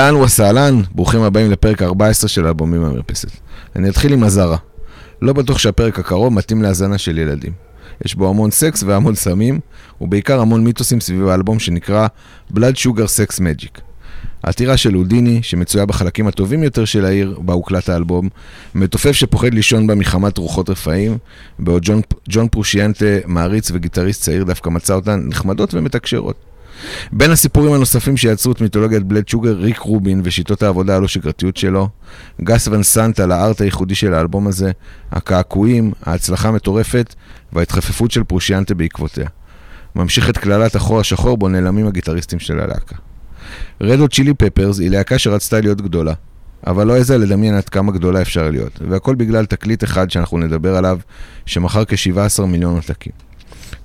אהלן וסהלן, ברוכים הבאים לפרק 14 של אלבומים במרפסת. אני אתחיל עם אזהרה. לא בטוח שהפרק הקרוב מתאים להאזנה של ילדים. יש בו המון סקס והמון סמים, ובעיקר המון מיתוסים סביב האלבום שנקרא Blood Sugar Sex Magic. העתירה של הודיני, שמצויה בחלקים הטובים יותר של העיר בה הוקלט האלבום, מתופף שפוחד לישון בה מחמת רוחות רפאים, בעוד ג'ון, ג'ון פרושיאנטה, מעריץ וגיטריסט צעיר, דווקא מצא אותן נחמדות ומתקשרות. בין הסיפורים הנוספים שיצרו את מיתולוגיית בלד שוגר, ריק רובין ושיטות העבודה הלא שגרתיות שלו, גס ון סנט על הארט הייחודי של האלבום הזה, הקעקועים, ההצלחה המטורפת וההתחפפות של פרושיאנטה בעקבותיה. ממשיך את קללת החור השחור בו נעלמים הגיטריסטים של הלהקה. רדו צ'ילי פפרס היא להקה שרצתה להיות גדולה, אבל לא העזה לדמיין עד כמה גדולה אפשר להיות, והכל בגלל תקליט אחד שאנחנו נדבר עליו, שמכר כ-17 מיליון עותקים.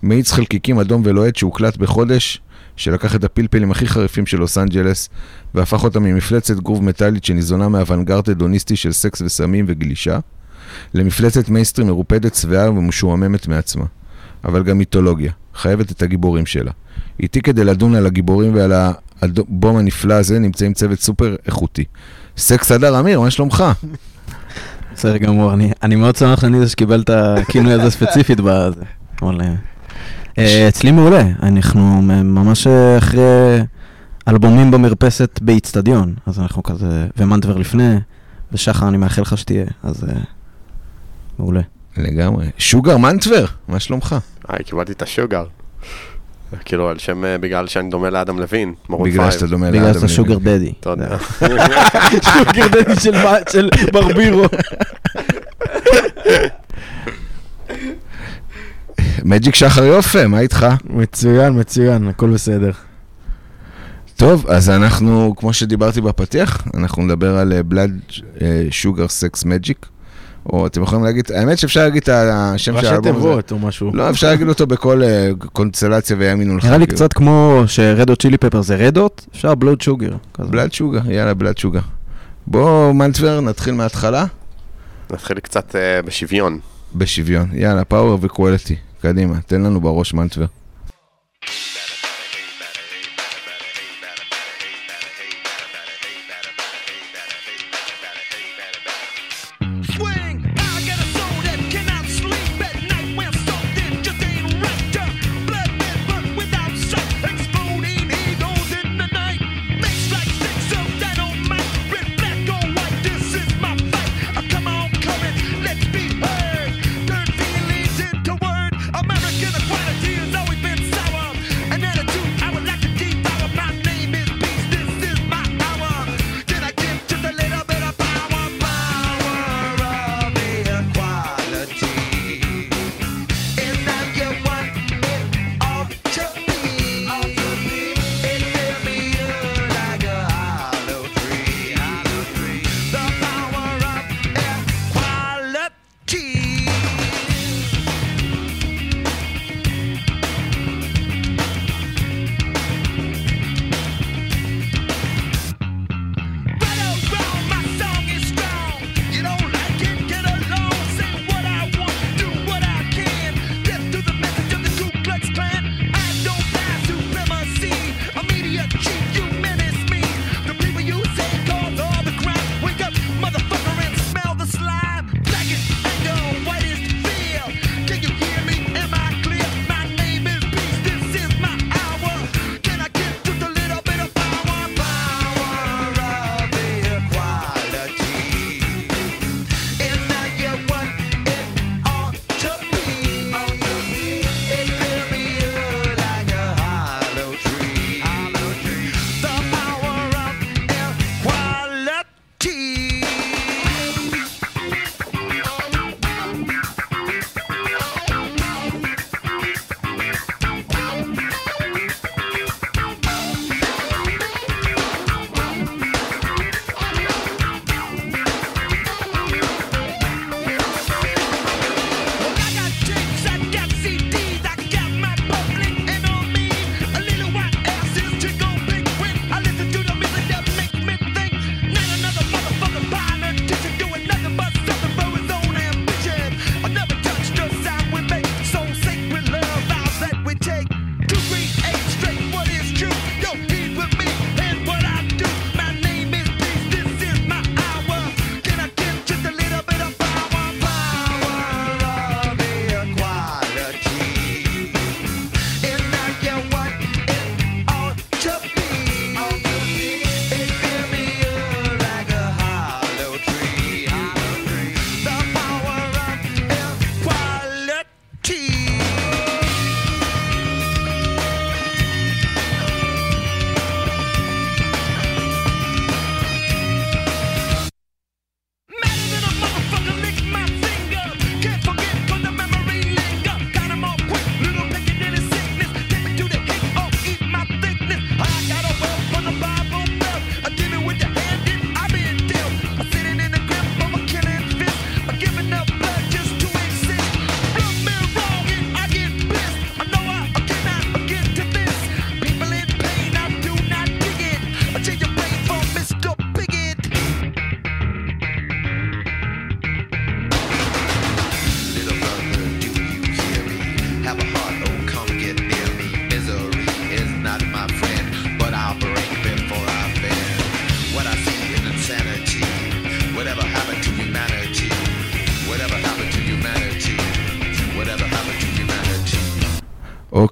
מאיץ חלקיקים אדום ולוהט שהוקלט בחודש, שלקח את הפלפלים הכי חריפים של לוס אנג'לס, והפך אותם ממפלצת גרוב מטאלית שניזונה מאוונגרד הדוניסטי של סקס וסמים וגלישה, למפלצת מיינסטרים מרופדת, שבעה ומשועממת מעצמה. אבל גם מיתולוגיה, חייבת את הגיבורים שלה. איתי כדי לדון על הגיבורים ועל האלבום הנפלא הזה נמצאים צוות סופר איכותי. סקס הדר אמיר, מה שלומך? בסדר גמור, אני, מאוד שמח שאני זה שקיבל את הכינוי הזה ספציפית בזה. אה, אצלי מעולה, אנחנו ממש אחרי אלבומים במרפסת באיצטדיון, אז אנחנו כזה, ומנטבר לפני, ושחר אני מאחל לך שתהיה, אז אה, מעולה. לגמרי. שוגר מנטבר, מה שלומך? היי, קיבלתי את השוגר. כאילו, על שם, אה, בגלל שאני דומה לאדם לוין, מרון בגלל פייב. שאתה דומה לאדם. בגלל שאתה לוין. שוגר דדי. תודה. שוגר דדי של ברבירו. מג'יק שחר יופה, מה איתך? מצוין, מצוין, הכל בסדר. טוב, אז אנחנו, כמו שדיברתי בפתיח, אנחנו נדבר על בלאד שוגר סקס מג'יק, או אתם יכולים להגיד, האמת שאפשר להגיד את השם של ראשי האלבום הזה. תיבות או משהו. לא, אפשר להגיד אותו בכל אה, קונסטלציה ויאמינו לך. נראה לי קצת כמו שרדו צ'ילי פפר זה רדות, אפשר בלוד שוגר. בלאד שוגר, יאללה, בלאד שוגר. בוא, מנטבר, נתחיל מההתחלה, נתחיל קצת אה, בשוויון. בשוויון. יאללה, פאוור וקואליטי. קדימה, תן לנו בראש מנטבר.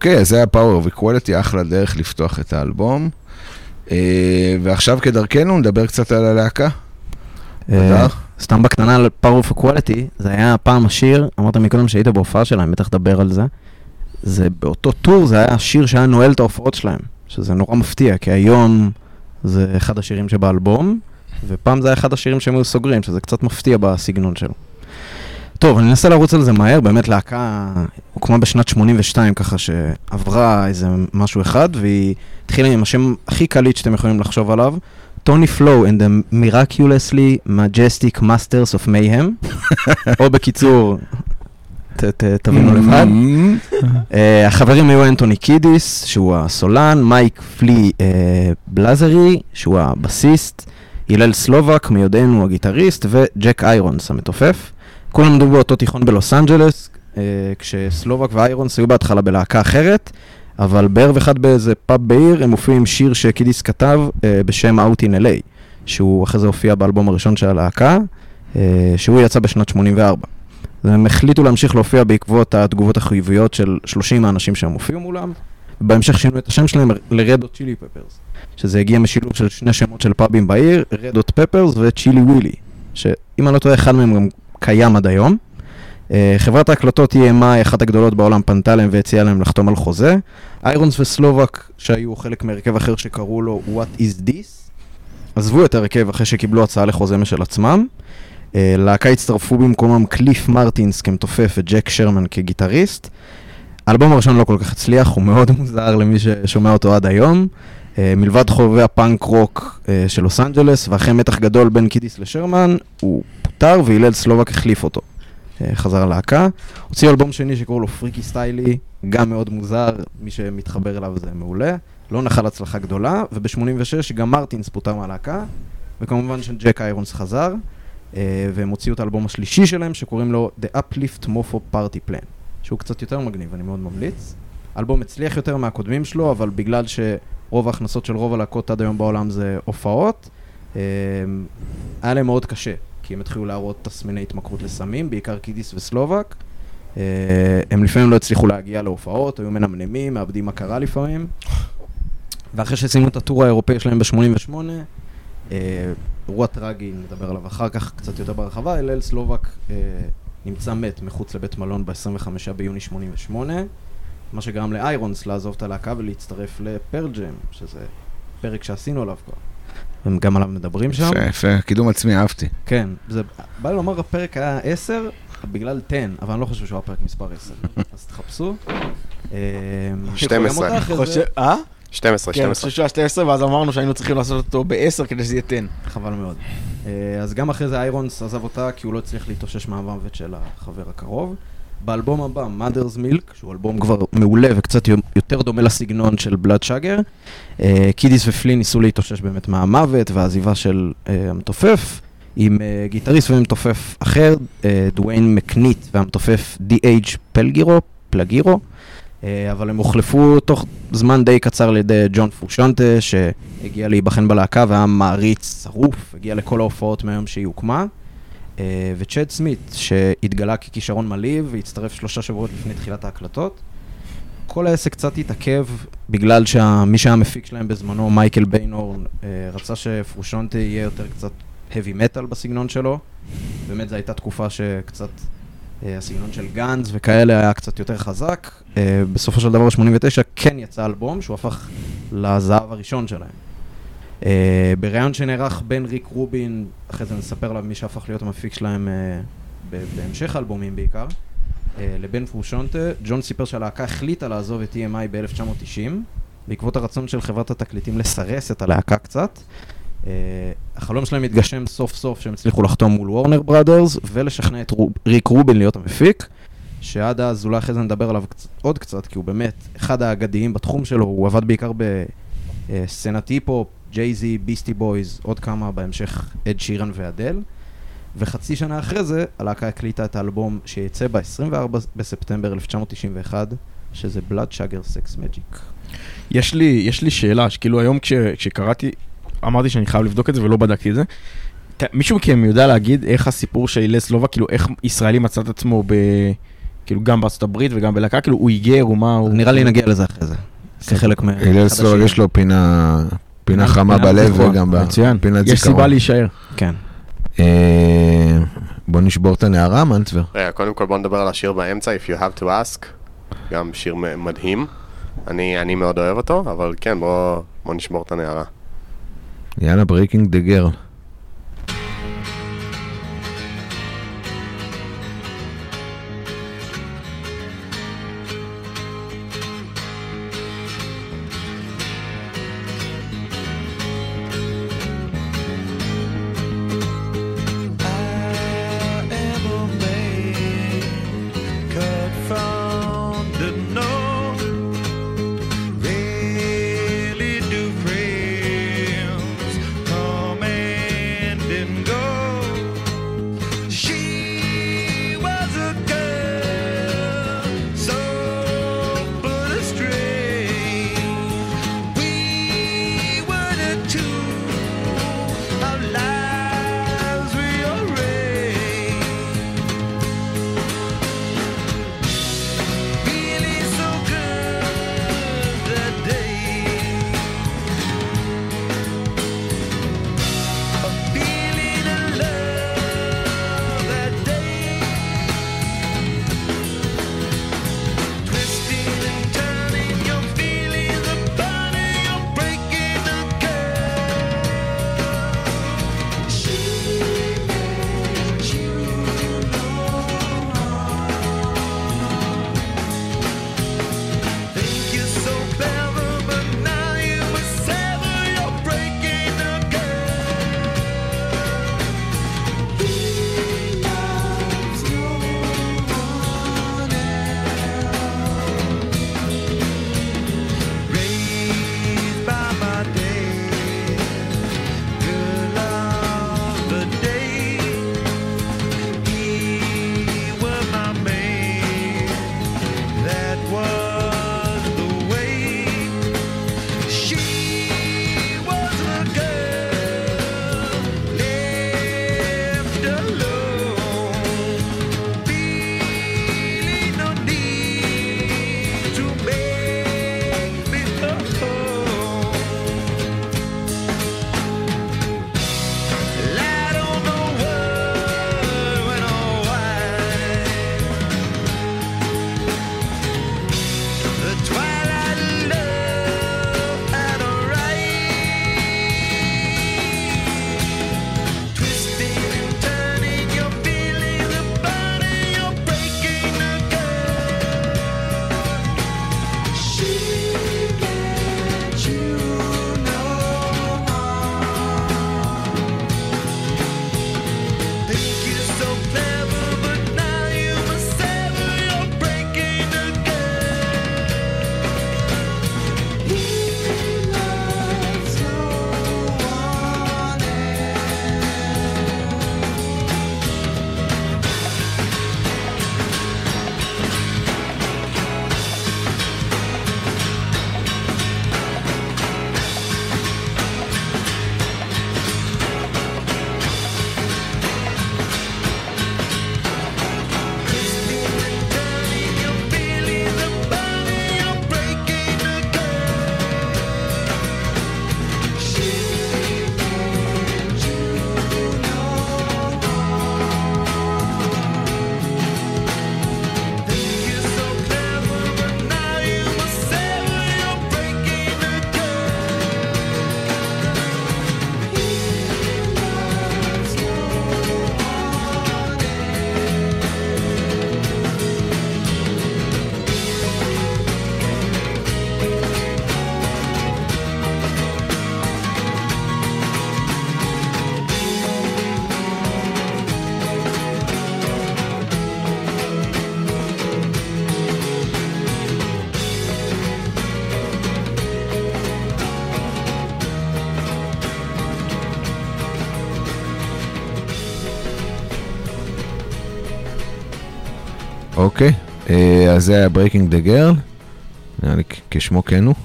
אוקיי, אז זה היה Power of Equality, אחלה דרך לפתוח את האלבום. אה, ועכשיו כדרכנו נדבר קצת על הלהקה. אה? סתם בקטנה על of Equality, זה היה פעם השיר, אמרת מקודם שהיית בהופעה שלהם, בטח תדבר על זה. זה באותו טור, זה היה השיר שהיה נועל את ההופעות שלהם, שזה נורא מפתיע, כי היום זה אחד השירים שבאלבום, ופעם זה היה אחד השירים שהם היו סוגרים, שזה קצת מפתיע בסגנון שלו. טוב, אני אנסה לרוץ על זה מהר, באמת להקה הוקמה בשנת 82, ככה שעברה איזה משהו אחד, והיא התחילה עם השם הכי קליט שאתם יכולים לחשוב עליו, טוני פלו and the miraculously majestic masters of mayhem, או בקיצור, תבינו לבד. אה, החברים היו אנטוני קידיס, שהוא הסולן, מייק פלי אה, בלאזרי, שהוא הבסיסט, הלל סלובק, מיודענו הגיטריסט, וג'ק איירונס המתופף. כולם למדו באותו תיכון בלוס אנג'לס, אה, כשסלובק ואיירונס היו בהתחלה בלהקה אחרת, אבל בערב אחד באיזה פאב בעיר, הם הופיעו עם שיר שקידיס כתב אה, בשם Out in LA, שהוא אחרי זה הופיע באלבום הראשון של הלהקה, אה, שהוא יצא בשנת 84. אז הם החליטו להמשיך להופיע בעקבות התגובות החיוביות של 30 האנשים שהם הופיעו מולם, ובהמשך שינו את השם שלהם ל-Red Hot Chili Peppers, שזה הגיע משילוב של שני שמות של פאבים בעיר, Red Hot Peppers ו-Chili Willy, שאם אני לא טועה, אחד מהם גם קיים עד היום. אה, חברת ההקלטות EMI, אחת הגדולות בעולם, פנתה להם והציעה להם לחתום על חוזה. איירונס וסלובק, שהיו חלק מהרכב אחר שקראו לו What is this, עזבו את הרכב אחרי שקיבלו הצעה לחוזה משל עצמם. אה, להקה הצטרפו במקומם קליף מרטינס כמתופף וג'ק שרמן כגיטריסט. האלבום הראשון לא כל כך הצליח, הוא מאוד מוזר למי ששומע אותו עד היום. אה, מלבד חובבי הפאנק רוק של לוס אנג'לס, ואחרי מתח גדול בין קידיס לשרמן, הוא פוטר והלל סלובק החליף אותו. אה, חזר ללהקה. הוציאו אלבום שני שקראו לו Freaky Styley, גם מאוד מוזר, מי שמתחבר אליו זה מעולה. לא נחל הצלחה גדולה, וב-86 גם מרטינס פוטר מהלהקה, וכמובן שג'ק איירונס חזר, אה, והם הוציאו את האלבום השלישי שלהם, שקוראים לו The Uplift Mofo Party Plan, שהוא קצת יותר מגניב, אני מאוד ממליץ. האלבום הצליח יותר מהקודמים שלו, אבל בגלל שרוב ההכנסות של רוב הלהקות עד היום בעולם זה הופעות, אה, היה להם מאוד קשה, כי הם התחילו להראות תסמיני התמכרות לסמים, בעיקר קידיס וסלובק. אה, הם לפעמים לא הצליחו להגיע להופעות, היו מנמנמים, מאבדים הכרה לפעמים. ואחרי שסיימו את הטור האירופאי שלהם ב-88, אה, אירוע טרגי, נדבר עליו אחר כך קצת יותר ברחבה, הלל סלובק אה, נמצא מת מחוץ לבית מלון ב-25 ביוני 88, מה שגרם לאיירונס לעזוב את הלהקה ולהצטרף לפרל ג'ם, שזה פרק שעשינו עליו כבר. וגם עליו מדברים שם. יפה, יפה, קידום עצמי, אהבתי. כן, זה, בא לי לומר, הפרק היה 10 בגלל 10, אבל אני לא חושב שהוא היה פרק מספר 10. אז תחפשו. אה, 12. גם אותה אחרי זה- חושב, אה? 12, כן, אני 12. חושב שהוא היה 12, ואז אמרנו שהיינו צריכים לעשות אותו ב-10 כדי שזה יהיה 10. חבל מאוד. אה, אז גם אחרי זה איירונס עזב אותה כי הוא לא הצליח להתאושש מהמוות של החבר הקרוב. באלבום הבא, Mother's Milk, שהוא אלבום כבר מעולה וקצת יותר דומה לסגנון של בלאד שגר, קידיס ופלין ניסו להתאושש באמת מהמוות והעזיבה של אה, המתופף, עם אה, גיטריסט ומתופף אחר, אה, דוויין מקנית והמתופף D.H. פלגירו, פלגירו, אה, אבל הם הוחלפו תוך זמן די קצר על ידי ג'ון פושנטה, שהגיע להיבחן בלהקה והיה מעריץ שרוף, הגיע לכל ההופעות מהיום שהיא הוקמה. אה, וצ'אד סמית, שהתגלה ככישרון מלהיב והצטרף שלושה שבועות לפני תחילת ההקלטות. כל העסק קצת התעכב בגלל שמי שהיה המפיק שלהם בזמנו, מייקל ביינורן, אה, רצה שפרושונטה יהיה יותר קצת heavy metal בסגנון שלו. באמת זו הייתה תקופה שקצת אה, הסגנון של גאנז וכאלה היה קצת יותר חזק. בסופו של דבר, ב-89 כן יצא אלבום שהוא הפך לזהב הראשון שלהם. Uh, בריאיון שנערך בין ריק רובין, אחרי זה נספר עליו מי שהפך להיות המפיק שלהם uh, בהמשך האלבומים בעיקר, uh, לבין פרושונטה, ג'ון סיפר שהלהקה החליטה לעזוב את EMI ב-1990, בעקבות הרצון של חברת התקליטים לסרס את הלהקה קצת. Uh, החלום שלהם התגשם סוף סוף שהם הצליחו לחתום מול וורנר בראדרס ולשכנע את רו- ריק רובין להיות המפיק. שעד אז אולי אחרי זה נדבר עליו קצת, עוד קצת, כי הוא באמת אחד האגדיים בתחום שלו, הוא עבד בעיקר בסצנת היפ-הופ, ג'יי זי, ביסטי בויז, עוד כמה, בהמשך אד שירן ואדל. וחצי שנה אחרי זה, הלהקה הקליטה את האלבום שיצא ב-24 בספטמבר 1991, שזה Blood Sugar Sex Magik. יש לי, יש לי שאלה, שכאילו היום כש, כשקראתי, אמרתי שאני חייב לבדוק את זה ולא בדקתי את זה. ת, מישהו מכם יודע להגיד איך הסיפור של הלל סלובק, כאילו איך ישראלי מצא את עצמו ב... כאילו גם בארצות הברית וגם בלהקה, כאילו הוא היגר, הוא מה הוא... נראה לי נגיע לזה אחרי זה. כחלק מה... הלל סלובה יש לו פינה, פינה חמה בלב וגם בפינת זיכרון. יש סיבה להישאר. כן. אה, בוא נשבור את הנערה מאנטבר. אה, קודם כל בוא נדבר על השיר באמצע, If You Have To Ask, גם שיר מדהים. אני, אני מאוד אוהב אותו, אבל כן, בוא, בוא נשבור את הנערה. יאללה, Breaking the Girl. אוקיי, okay. uh, אז זה היה Breaking the Girl, נראה לי כשמו כן הוא.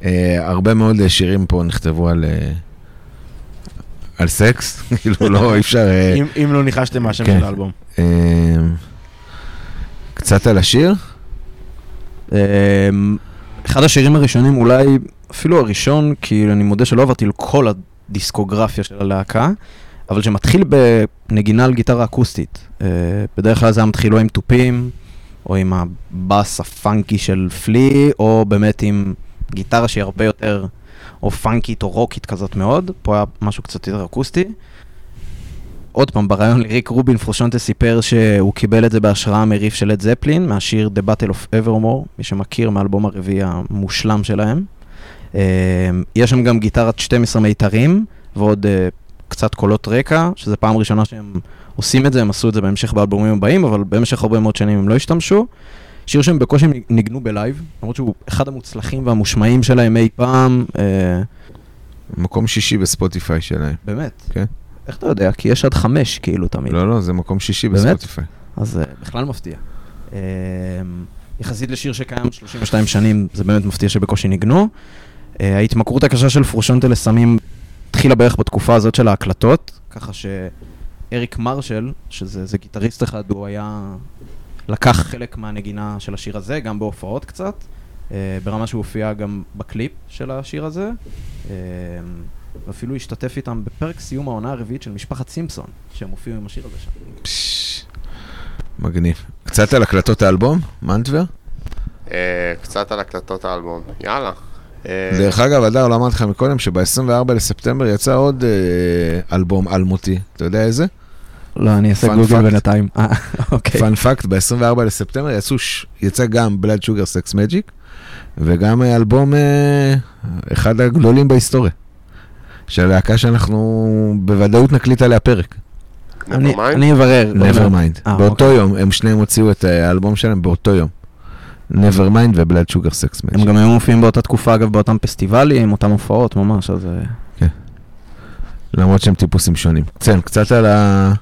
Uh, הרבה מאוד אה, שירים פה נכתבו על... uh, על סקס, כאילו לא, אי אפשר... Uh... אם אם לא ניחשתם מהשם כן. של האלבום. קצת על השיר? Uh, אחד השירים הראשונים, אולי אפילו הראשון, כי אני מודה שלא עברתי לכל הדיסקוגרפיה של הלהקה, אבל שמתחיל בנגינה על גיטרה אקוסטית. אה, בדרך כלל זה היה מתחיל או עם תופים, או עם הבאס הפאנקי של פלי, או באמת עם גיטרה שהיא הרבה יותר או פאנקית או רוקית כזאת מאוד. פה היה משהו קצת יותר אקוסטי. עוד פעם, בריאיון לריק רובין פרושונטה סיפר שהוא קיבל את זה בהשראה מריף של את זפלין, מהשיר The Battle of Evermore, מי שמכיר מהאלבום הרביעי המושלם שלהם. אה, יש שם גם גיטרת 12 מיתרים ועוד אה, קצת קולות רקע, שזה פעם ראשונה שהם עושים את זה, הם עשו את זה בהמשך באלבומים הבאים, אבל במשך הרבה מאוד שנים הם לא השתמשו. שיר שהם בקושי ניגנו בלייב, למרות שהוא אחד המוצלחים והמושמעים שלהם אי פעם, אה, מקום שישי בספוטיפיי שלהם. באמת. כן. איך אתה יודע? כי יש עד חמש כאילו תמיד. לא, לא, זה מקום שישי באמת? בספוטיפיי. אז אה, בכלל מפתיע. אה, יחסית לשיר שקיים 32 שנים, זה באמת מפתיע שבקושי ניגנו. Uh, ההתמכרות הקשה של פרושונטה לסמים התחילה בערך בתקופה הזאת של ההקלטות, ככה שאריק מרשל, שזה זה גיטריסט אחד, הוא היה... לקח חלק מהנגינה של השיר הזה, גם בהופעות קצת, uh, ברמה שהוא הופיע גם בקליפ של השיר הזה. Uh, ואפילו השתתף איתם בפרק סיום העונה הרביעית של משפחת סימפסון, שהם הופיעו עם השיר הזה שם. פש, מגניב. קצת על הקלטות האלבום, מנטבר? אה, קצת על הקלטות האלבום. יאללה. אה, דרך אגב, הדר, לא אמרתי לך מקודם, שב-24 לספטמבר יצא עוד אה, אלבום אלמותי. אתה יודע איזה? לא, אני אעשה Fun גוגל fact. בינתיים. אה, אוקיי. Fun fact, ב-24 לספטמבר יצאו, יצא גם Blood Sugar Sex Magik, וגם אלבום, אחד הגדולים בהיסטוריה. של הלהקה שאנחנו בוודאות נקליט עליה פרק. אני- אברר. Nevermind. אה, באותו אוקיי. יום, הם שניהם הוציאו את האלבום שלהם באותו יום. Nevermind ובלאד שוגר סקס הם מג'יק. גם היו מופיעים באותה תקופה, אגב, באותם פסטיבלים, אותם הופעות ממש, אז... אה, למרות שהם טיפוסים שונים. צן, קצת על ה...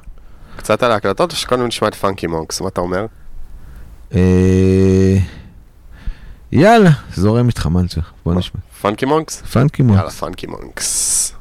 קצת על ההקלטות, או שקודם נשמע את פאנקי מונקס, מה אתה אומר? אה, יאללה, זורם איתך מנצ'ר. בוא נשמע. פאנקי מונקס? פאנקי יאללה, מונקס. פאנקי מונקס.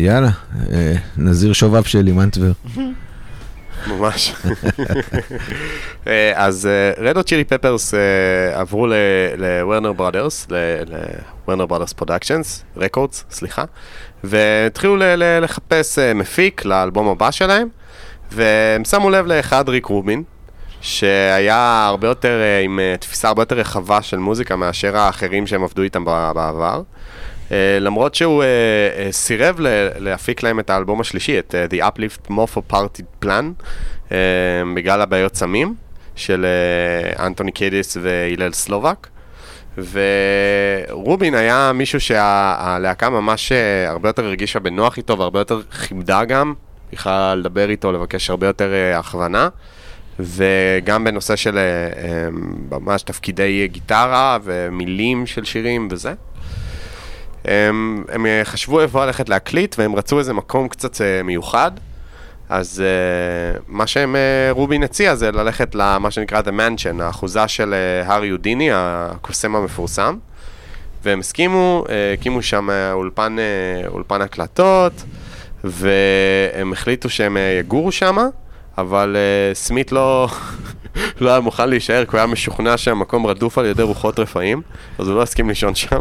יאללה, אה, נזיר שובב שלי, מנטבר. ממש. אה, אז Red Hot Chili Peppers עברו ל Warner Brothers, ל Warner Brothers Productions, Records, סליחה, והתחילו לחפש אה, מפיק לאלבום הבא שלהם, והם שמו לב לאחד, ריק רובין, שהיה הרבה יותר, עם תפיסה הרבה יותר רחבה של מוזיקה מאשר האחרים שהם עבדו איתם בעבר. Uh, למרות שהוא uh, uh, סירב להפיק להם את האלבום השלישי, את uh, The Uplift Morpho Party Plan, uh, בגלל הבעיות סמים של אנטוני קידיס והלל סלובק. ורובין היה מישהו שהלהקה ממש uh, הרבה יותר הרגישה בנוח איתו והרבה יותר כיבדה גם, יכלה לדבר איתו, לבקש הרבה יותר uh, הכוונה. וגם בנושא של ממש תפקידי גיטרה ומילים של שירים וזה. הם, הם חשבו איפה ללכת להקליט, והם רצו איזה מקום קצת אה, מיוחד. אז uh, מה שהם, uh, רובין הציע זה ללכת למה שנקרא The Mansion, האחוזה של uh, הארי יודיני, הקוסם המפורסם. והם הסכימו, uh, הקימו שם uh, אולפן, uh, אולפן הקלטות, והם החליטו שהם uh, יגורו שם, אבל uh, סמית לא, לא היה מוכן להישאר, כי הוא היה משוכנע שהמקום רדוף על ידי רוחות רפאים, אז הוא לא הסכים לישון שם.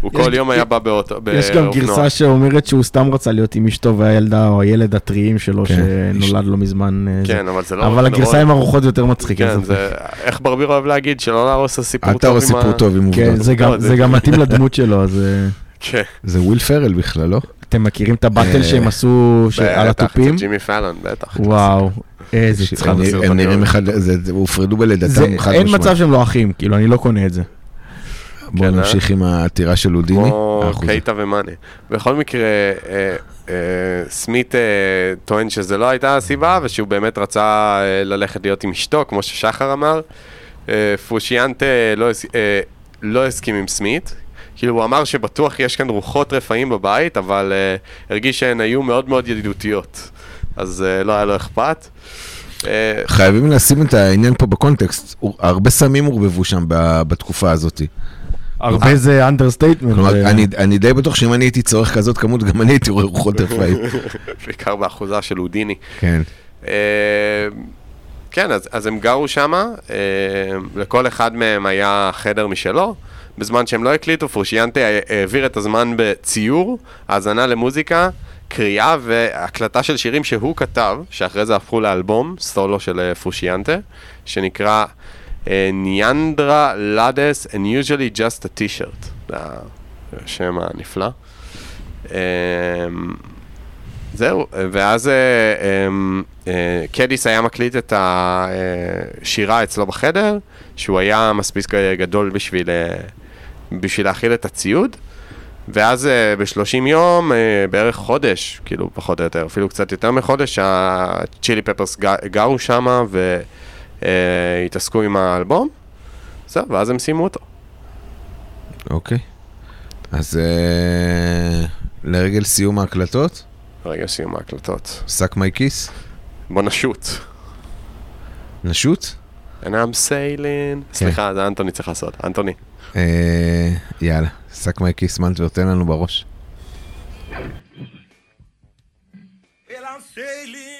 הוא יש- כל יום היה בא באוטו, יש גם. גרסה שאומרת שהוא סתם רצה להיות עם אשתו והילדה או הילד הטריים שלו כן. שנולד לא מזמן. אה. כן, אבל זה לא... אבל זה הגרסה לא- עם הרוחות יותר מצחיקה. כן, אין זה... איך ברביר אוהב להגיד? שלא להרוס הסיפור אל טוב עם ה- סיפור טוב עם כן, עובדות. זה גם- לא, זה- גם מתאים לדמות שלו, אז אה, כן. זה וויל פרל בכלל, לא? אתם מכירים את הבטל אה, שהם עשו על בטח, התופים? זה ג'ימי פאלון, בטח. וואו, איזה צחוק. הם נראים- אחד, זה- זה- הופרדו בלידתם חד אין משמעית. מצב שהם לא אחים, כאילו, אני לא קונה את זה. בואו כן, אה? נמשיך עם העתירה של הודיני. כמו האחוז. קייטה ומאנה. בכל מקרה, אה, אה, סמית אה, טוען שזה לא הייתה הסיבה, ושהוא באמת רצה אה, ללכת להיות עם אשתו, כמו ששחר אמר. אה, פושיאנטה לא אה, לא הסכים עם סמית. כאילו, הוא אמר שבטוח יש כאן רוחות רפאים בבית, אבל אה, הרגיש שהן היו מאוד מאוד ידידותיות. אז אה, לא היה לו אכפת. אה, חייבים לשים את העניין פה בקונטקסט. הרבה סמים עורבבו שם בתקופה הזאת. הרבה זה understatement. כלומר, אני- אני די בטוח שאם אני הייתי צורך כזאת כמות, גם אני הייתי רואה רוחות רפאים. בעיקר באחוזה של הודיני. כן. אה, כן, אז, אז הם גרו שם, לכל אחד מהם היה חדר משלו. בזמן שהם לא הקליטו, פרושיאנטה העביר את הזמן בציור, האזנה למוזיקה, קריאה והקלטה של שירים שהוא כתב, שאחרי זה הפכו לאלבום, סולו של אה, פרושיאנטה, שנקרא אה, ניאנדרה לאדס and usually just a t-shirt. זה השם הנפלא. אה, זהו, ואז אה, אמ, אה, קדיס היה מקליט את השירה אצלו בחדר, שהוא היה מספיק גדול בשביל, אה, בשביל להכיל את הציוד, ואז אה, ב-30 יום, אה, בערך חודש, כאילו פחות או יותר, אפילו קצת יותר מחודש, הצ'ילי פפרס גרו שם והתעסקו עם האלבום, זהו, ואז הם סיימו אותו. אוקיי. אז אה, לרגל סיום ההקלטות, רגע סיום ההקלטות. שק מי כיס, בוא נשוט. נשוט. And I'm sailing. סליחה, זה אנטוני צריך לעשות. אנטוני. אה, יאללה, שק מי כיס, מנטבר, תן לנו בראש. Well, I'm sailing.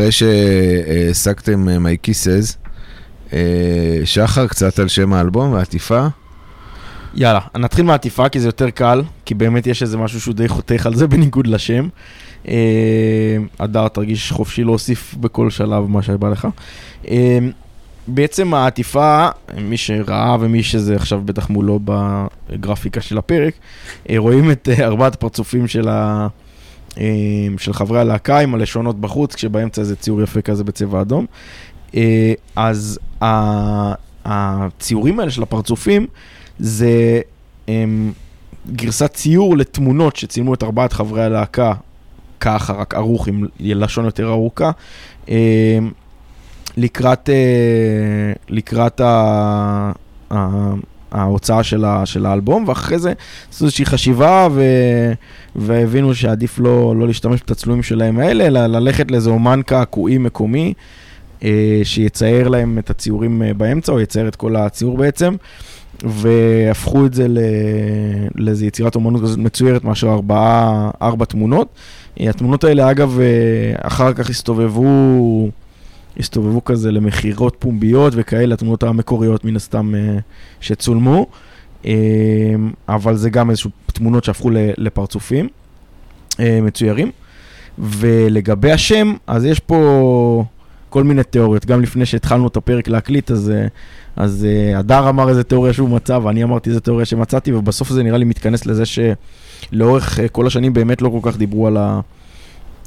אחרי שהעסקתם My Kisses, אה, שחר קצת על שם האלבום והעטיפה. יאללה, נתחיל מהעטיפה כי זה יותר קל, כי באמת יש איזה משהו שהוא די חותך על זה בניגוד לשם. אה, הדר, תרגיש חופשי להוסיף בכל שלב מה שבא לך. אה, בעצם העטיפה, מי שראה ומי שזה עכשיו בטח מולו בגרפיקה של הפרק, אה, רואים את אה, ארבעת הפרצופים של, ה, אה, של חברי הלהקה עם הלשונות בחוץ, כשבאמצע איזה ציור יפה כזה בצבע אדום. אה, אז הציורים האלה של הפרצופים זה הם, גרסת ציור לתמונות שצילמו את ארבעת חברי הלהקה ככה, רק ערוך עם לשון יותר ארוכה. אה, לקראת, אה, לקראת ה, ההוצאה של, ה, של האלבום, ואחרי זה עשו איזושהי חשיבה ו, והבינו שעדיף לא, לא להשתמש בתצלומים שלהם האלה, אלא ללכת לאיזה אומן קעקועי מקומי, אה, שיצייר להם את הציורים אה, באמצע, או יצייר את כל הציור בעצם. והפכו את זה לאיזו יצירת אומנות כזאת מצוירת מאשר ארבעה, ארבע תמונות. אה, התמונות האלה, אגב, אה, אחר כך הסתובבו, הסתובבו כזה למכירות פומביות וכאלה, התמונות המקוריות מן הסתם אה, שצולמו, אה, אבל זה גם איזשהו תמונות שהפכו לפרצופים אה, מצוירים. ולגבי השם, אז יש פה כל מיני תיאוריות. גם לפני שהתחלנו את הפרק להקליט, אז, אז הדר אמר איזה תיאוריה שהוא מצא, ואני אמרתי איזה תיאוריה שמצאתי, ובסוף זה נראה לי מתכנס לזה שלאורך כל השנים באמת לא כל כך דיברו על, ה,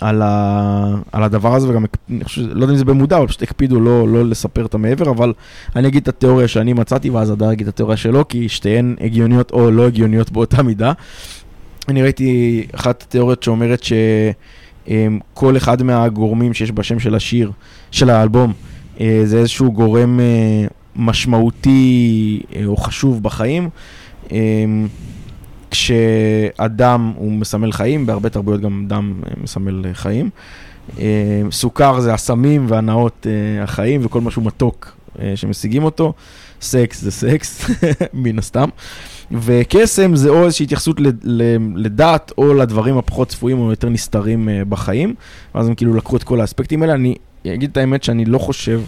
על, ה, על הדבר הזה, וגם, אני חושב, לא יודע אם זה במודע, אבל פשוט הקפידו לא, לא לספר את המעבר, אבל אני אגיד את התיאוריה שאני מצאתי, ואז הדר יגיד את התיאוריה שלו, כי שתיהן הגיוניות או לא הגיוניות באותה מידה. אני ראיתי אחת התיאוריות שאומרת שכל אחד מהגורמים שיש בשם של השיר, של האלבום, אה, זה איזשהו גורם אה, משמעותי אה, או חשוב בחיים. כשאדם הוא מסמל חיים, בהרבה תרבויות גם דם אה, מסמל אה, חיים. אה, סוכר זה הסמים והנאות החיים וכל משהו מתוק שמשיגים אותו. סקס זה סקס, מן הסתם. וקסם זה או איזושהי התייחסות לדת או לדברים הפחות צפויים או יותר נסתרים בחיים. ואז הם כאילו לקחו את כל האספקטים האלה. אני אגיד את האמת שאני לא חושב,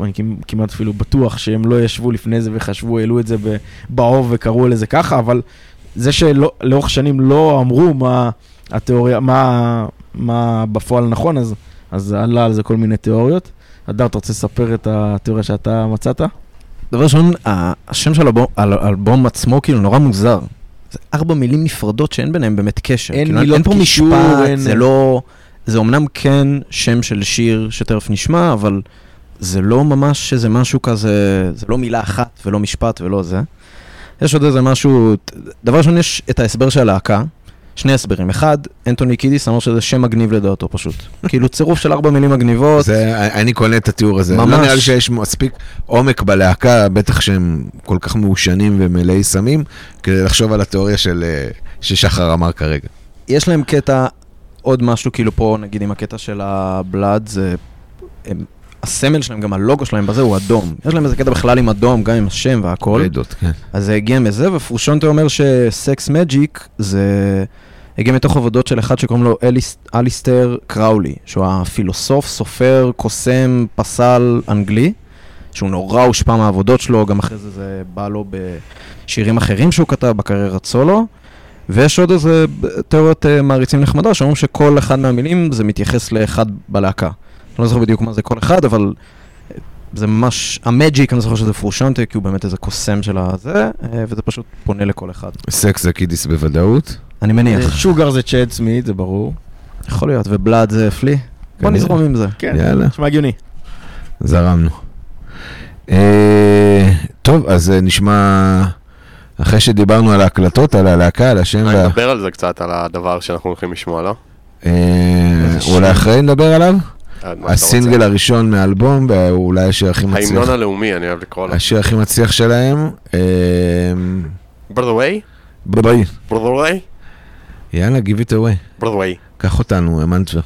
אני כמ- כמעט אפילו בטוח שהם לא ישבו לפני זה וחשבו, העלו את זה ב- באוב וקראו לזה ככה, אבל זה שלאורך שנים לא אמרו מה התיאוריה, מה, מה בפועל נכון, אז, אז עלה על זה כל מיני תיאוריות. אדר, אתה רוצה לספר את התיאוריה שאתה מצאת? דבר ראשון, השם של האלבום עצמו כאילו נורא מוזר. זה ארבע מילים נפרדות שאין ביניהם באמת קשר. אין כאילו, מילות אין פה קישור, משפט, אין- זה לא... זה אמנם כן שם של שיר שתכף נשמע, אבל זה לא ממש איזה משהו כזה, זה לא מילה אחת ולא משפט ולא זה. יש עוד איזה משהו, דבר ראשון יש את ההסבר של הלהקה, שני הסברים. אחד, אנטוני קידיס אמר שזה שם מגניב לדעתו פשוט. כאילו צירוף של ארבע מילים מגניבות. זה, אני קונה את התיאור הזה. ממש. לא נראה לי שיש מספיק עומק בלהקה, בטח שהם כל כך מעושנים ומלאי סמים, כדי לחשוב על התיאוריה של, אה, ששחר אמר כרגע. יש להם קטע, עוד משהו כאילו פה, נגיד עם הקטע של הבלאד, זה... הם, הסמל שלהם, גם הלוגו שלהם בזה הוא אדום. יש להם איזה קטע בכלל עם אדום, גם עם השם והכל. עדות, כן. אז זה הגיע מזה, ופרושונטו אומר שסקס מג'יק זה הגיע מתוך עבודות של אחד שקוראים לו אליס, אליסטר קראולי, שהוא הפילוסוף, סופר, קוסם, פסל אנגלי, שהוא נורא הושפע מהעבודות שלו, גם אחרי זה זה בא לו בשירים אחרים שהוא כתב בקריירת סולו. ויש עוד איזה תיאוריות אה, מעריצים נחמדה, שאומרים שכל אחד מהמילים זה מתייחס לאחד בלהקה. אני לא זוכר בדיוק מה זה כל אחד, אבל אה, זה ממש, המג'יק, אני זוכר שזה פרושונטה, כי הוא באמת איזה קוסם של הזה, אה, וזה פשוט פונה לכל אחד. סקס זה קידיס בוודאות. אני מניח, שוגר זה צ'אד סמית, זה ברור. יכול להיות, ובלאד זה פלי. בוא. נזרום עם זה. כן, יאללה. נשמע הגיוני. זרמנו. אה, טוב, אז אה, נשמע, אחרי שדיברנו על ההקלטות, על הלהקה, על השם, אני אדבר על זה קצת, על הדבר שאנחנו הולכים לשמוע, לא? אה, אולי. אחרי נדבר עליו? הסינגל? הראשון מהאלבום, ואולי השיר הכי מצליח. ההמנון הלאומי, אני אוהב לקרוא לו. השיר הכי מצליח שלהם. by the way, יאללה, give it away. way. קח אותנו, מנטבר.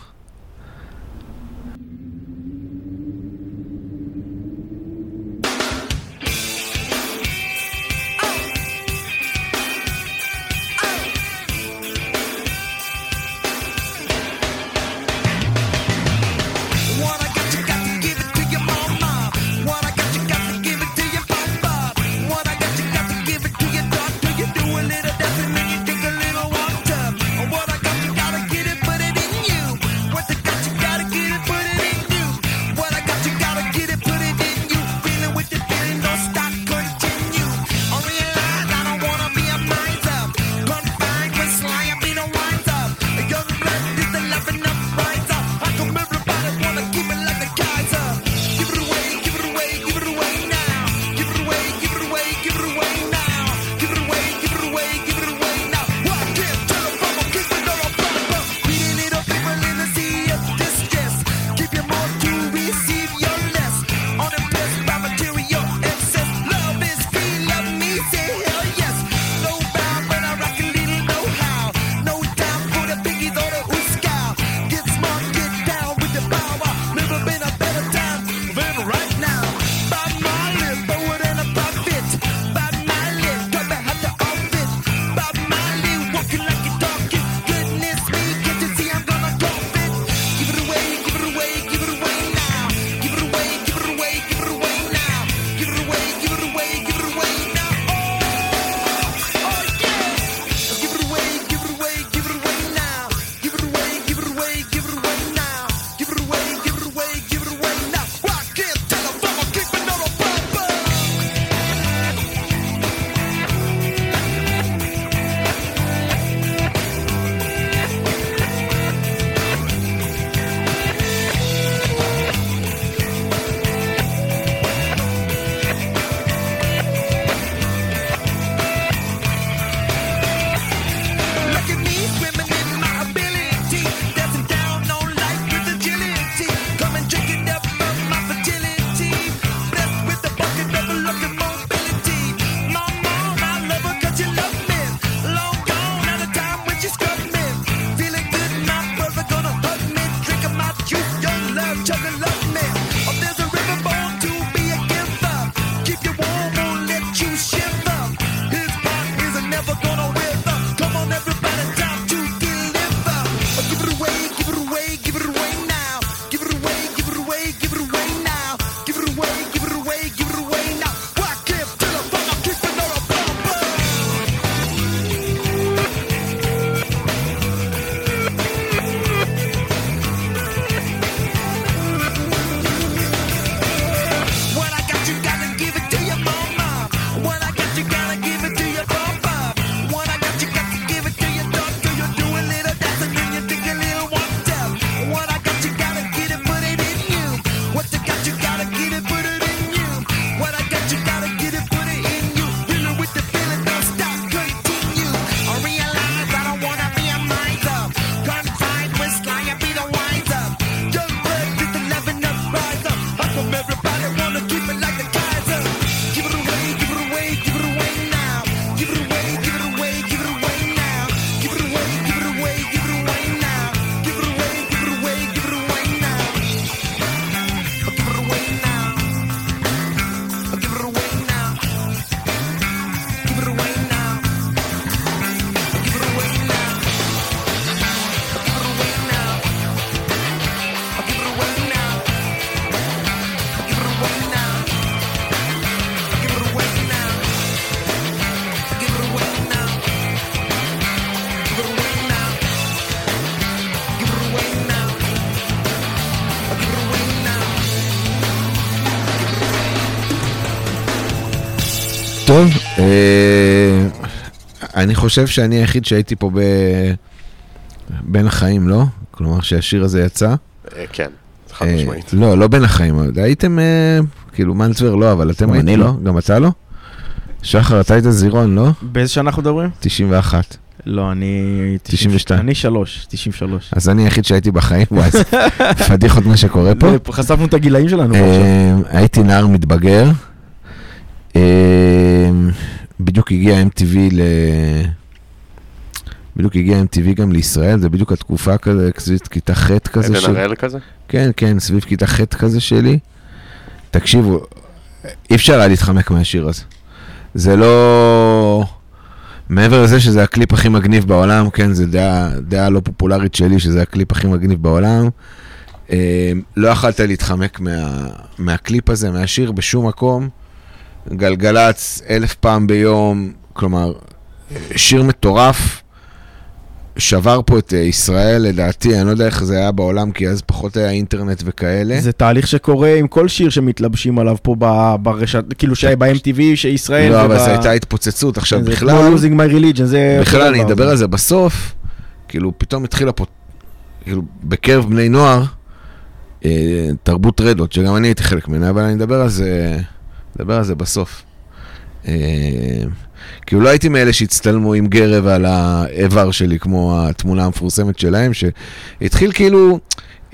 אני חושב שאני היחיד שהייתי פה ב... בין החיים, לא? כלומר שהשיר הזה יצא. אה, כן, חד אה, משמעית. לא, לא בין החיים, הייתם, אה, כאילו מנצבר לא, אבל אתם הייתם, אני לא? לא. גם אתה לא? שחר, אתה היית זירון, לא? באיזה שנה אנחנו מדברים? 91. לא, אני... 92. אני שלוש, 93. אז אני היחיד שהייתי בחיים, וואי, זה פדיחות מה שקורה פה. חשפנו את הגילאים שלנו הייתי נער מתבגר. בדיוק הגיע MTV ל... בדיוק הגיע MTV גם לישראל, זה בדיוק התקופה כזה, סביב כיתה ח' כזה. עדן הראל כזה? כן, כן, סביב כיתה ח' כזה שלי. תקשיבו, אי אפשר היה להתחמק מהשיר הזה. זה לא... מעבר לזה שזה הקליפ הכי מגניב בעולם, כן, זה דעה, דעה לא פופולרית שלי, שזה הקליפ הכי מגניב בעולם. אה, לא יכלת להתחמק מה, מהקליפ הזה, מהשיר, בשום מקום. גלגלצ אלף פעם ביום, כלומר, שיר מטורף. שבר פה את אה, ישראל, לדעתי, אני לא יודע איך זה היה בעולם, כי אז פחות היה אינטרנט וכאלה. זה תהליך שקורה עם כל שיר שמתלבשים עליו פה ברשת, כאילו שהיה ב-MTV, שישראל... לא, אבל זו הייתה התפוצצות. עכשיו, זה בכלל, כמו losing my religion, זה... בכלל, אני דבר. אדבר על זה בסוף, כאילו, פתאום התחילה פה, כאילו, בקרב בני נוער, אה, תרבות רדות, שגם אני הייתי חלק ממנה, אבל אני אדבר על זה, אדבר על זה בסוף. כאילו, לא הייתי מאלה שהצטלמו עם גרב על האיבר שלי, כמו התמונה המפורסמת שלהם, שהתחיל כאילו,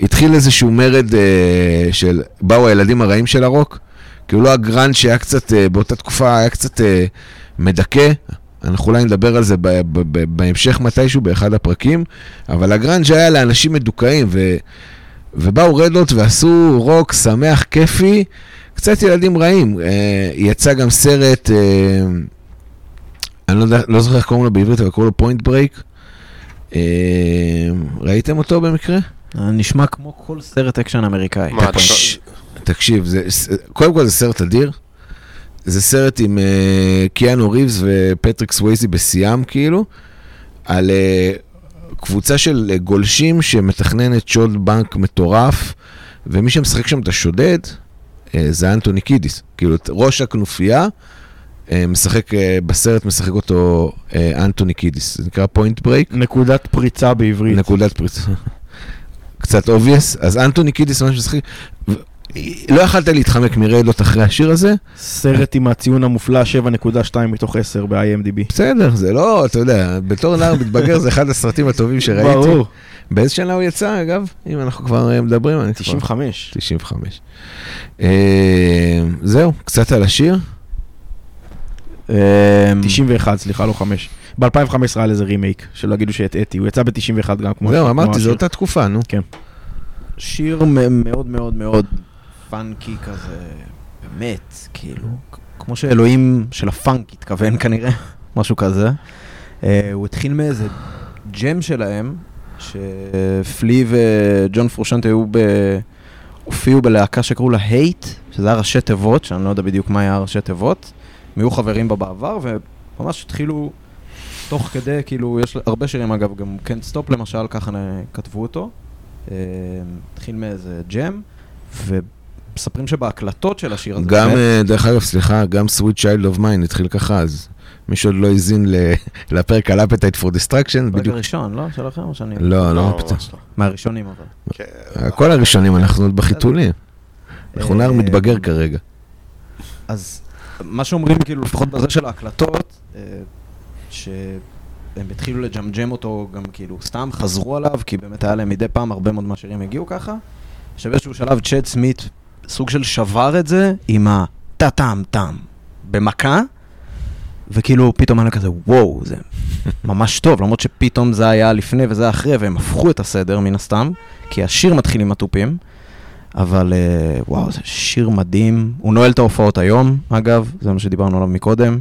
התחיל איזשהו מרד אה, של, באו הילדים הרעים של הרוק, כאילו לא הגראנד שהיה קצת, אה, באותה תקופה היה קצת אה, מדכא, אנחנו אולי נדבר על זה ב- ב- ב- בהמשך מתישהו באחד הפרקים, אבל הגראנג' היה לאנשים מדוכאים, ו... ובאו Red Hot ועשו רוק שמח, כיפי, קצת ילדים רעים. אה, יצא גם סרט, אה, אני לא, יודע, לא זוכר איך קוראים לו בעברית, אבל קוראים לו Point Break. אה, ראיתם אותו במקרה? נשמע כמו כל סרט אקשן אמריקאי. מה, תקש- תקשיב, זה, קודם כל זה סרט אדיר. זה סרט עם אה, קיאנו ריבס ופטריק סווייזי בשיאם, כאילו, על אה, קבוצה של אה, גולשים שמתכננת שוד בנק מטורף, ומי שמשחק שם את השודד זה אנטוני קידיס. כאילו, ראש הכנופיה, אה, משחק, אה, בסרט משחק אותו אנטוני קידיס. זה נקרא Point Break. נקודת פריצה בעברית. נקודת פריצה. קצת obvious, אז אנטוני קידיס ממש משחק. לא יכלת להתחמק מ Red Hot אחרי השיר הזה? סרט עם הציון המופלא 7.2 מתוך 10 ב-IMDb. בסדר, זה לא, אתה יודע, בתור נער מתבגר זה אחד הסרטים הטובים שראיתי. ברור. באיזה שנה הוא יצא, אגב? אם אנחנו כבר אה, מדברים, אני כבר... 95. 95. אה, זהו, קצת על השיר. אמ, 91, סליחה, לא 5. ב-2015 היה לזה רימייק, שלא יגידו שהטעיתי, הוא יצא ב-91 גם כמו... זהו, אמרתי, זו. אותה תקופה, נו. שיר מ- מאוד מאוד מאוד פאנקי כזה, באמת, כאילו, כמו שאלוהים של הפאנק התכוון כנראה, משהו כזה. אה, הוא התחיל מאיזה jam שלהם, שפלי וג'ון פרושנטה היו ב... הופיעו בלהקה שקראו לה Hate, שזה היה ראשי תיבות, שאני לא יודע בדיוק מה היה ראשי תיבות. הם היו חברים בה בעבר, וממש התחילו תוך כדי, כאילו, יש הרבה שירים אגב, גם קנט סטופ למשל, ככה כתבו אותו. אה, התחיל מאיזה ג'ם, ומספרים שבהקלטות של השיר הזה, גם, באמת, אה, דרך אגב, סליחה, גם Sweet Child of Mine התחיל ככה, אז מי שעוד לא האזין לפרק על Appetite for Destruction, הפרק בדיוק. הראשון, לא? שלכם או שאני... לא, לא, ממש פתאום. לא. מהראשונים אבל. כן. כל הראשונים, אנחנו עוד בחיתולים. אנחנו נער אה, מתבגר כרגע. אז מה שאומרים, כאילו, לפחות בזה של ההקלטות, אה, שהם התחילו לג'מג'ם אותו גם כאילו סתם, חזרו עליו, כי באמת היה להם מדי פעם הרבה מאוד מהשירים הגיעו ככה. עכשיו באיזשהו שלב צ'אט סמית סוג של שבר את זה עם הטה-טם-טם במכה, וכאילו פתאום היה כזה וואו, זה ממש טוב, למרות שפתאום זה היה לפני וזה אחרי, והם הפכו את הסדר מן הסתם, כי השיר מתחיל עם התופים. אבל אה, וואו, זה שיר מדהים. הוא נועל את ההופעות היום, אגב, זה מה שדיברנו עליו מקודם.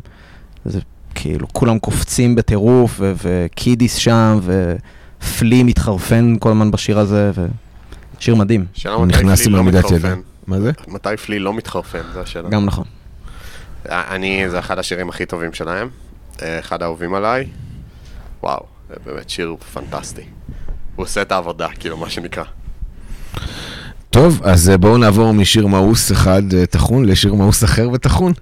זה כאילו, כולם קופצים בטירוף, ו- וקידיס שם, ופלי מתחרפן כל הזמן בשיר הזה, ושיר מדהים, שאלה הוא מתי נכנס פלי עם לא מתחרפן. ידיים. מה זה? מתי פלי לא מתחרפן, זו השאלה. גם נכון. אני, זה אחד השירים הכי טובים שלהם, אה, אחד האהובים עליי. וואו, זה באמת שיר פנטסטי. הוא עושה את העבודה, כאילו, מה שנקרא. טוב, אז אה, בואו נעבור משיר מאוס אחד אה, טחון לשיר מאוס אחר וטחון.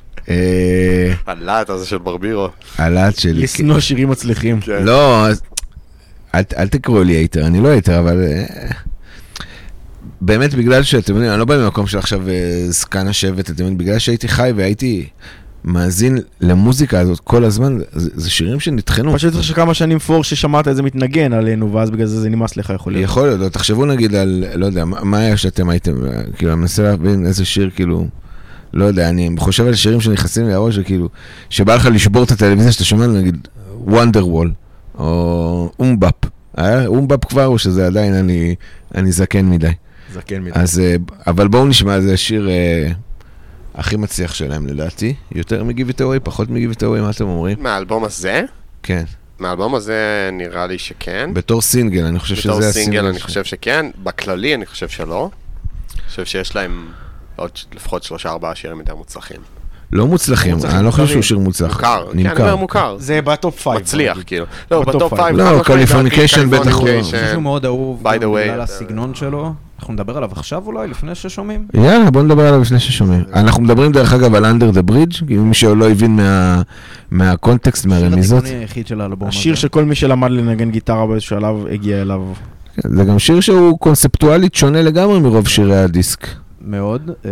הלהט הזה של ברבירו. הלהט שלי. לשנוא שירים מצליחים. כן. לא, אל תקראו לי hater, אני לא hater, אבל... באמת בגלל שאתם יודעים, אני לא בא ממקום של עכשיו אה, זקן השבט, אתם יודעים, בגלל שהייתי חי והייתי מאזין למוזיקה הזאת כל הזמן, זה, זה שירים שנטחנו. פשוט צריך שכמה שנים פור ששמעת איזה מתנגן עלינו, ואז בגלל זה זה נמאס לך יכול להיות. יכול להיות, תחשבו נגיד על, לא יודע, מה היה שאתם הייתם, אה, כאילו, אני מנסה להבין איזה שיר, כאילו, לא יודע, אני חושב על שירים שנכנסים לי לראש, וכאילו, שבא לך לשבור את הטלוויזיה, שאתה שומע, נגיד, Wonderwall, או MMMBop. היה MMMBop כבר, או שזה עדיין אני, אני זקן מדי. זקן מדי. אז, אה, אבל בואו נשמע, זה השיר אה, הכי מצליח שלהם לדעתי. יותר מ Give It Away, פחות מ Give It Away, מה אתם אומרים? מהאלבום הזה? כן. מהאלבום הזה נראה לי שכן. בתור סינגל, אני חושב שזה בתור הסינגל. סינגל אני חושב שכן, בכללי אני חושב שלא. אני חושב שיש להם עוד לפחות שלושה ארבעה שירים יותר מוצלחים. לא מוצלחים, אני לא חושב שהוא. שיר מוצלח. מוכר, כן, אני אומר מוכר. זה ב top five. מצליח, כאילו. לא, ב top five. לא, Californication לדעתי, בטח הוא לא. אני Californication. חושב שהוא מאוד אהוב, By גם the way, בגלל הסגנון שלו. אנחנו נדבר עליו עכשיו אולי, לפני ששומעים? יאללה, בוא נדבר עליו לפני ששומעים. אנחנו מדברים דרך אגב על under the bridge, כי מי שלא הבין מה- מהקונטקסט, מהרמיזות. השיר התיכוני היחיד של האלבום הזה. השיר שכל מי שלמד לנגן גיטרה באיזשהו שלב הגיע אליו. זה גם שיר שהוא קונספטואלית שונה לגמרי מרוב שירי הדיסק. מאוד. אה,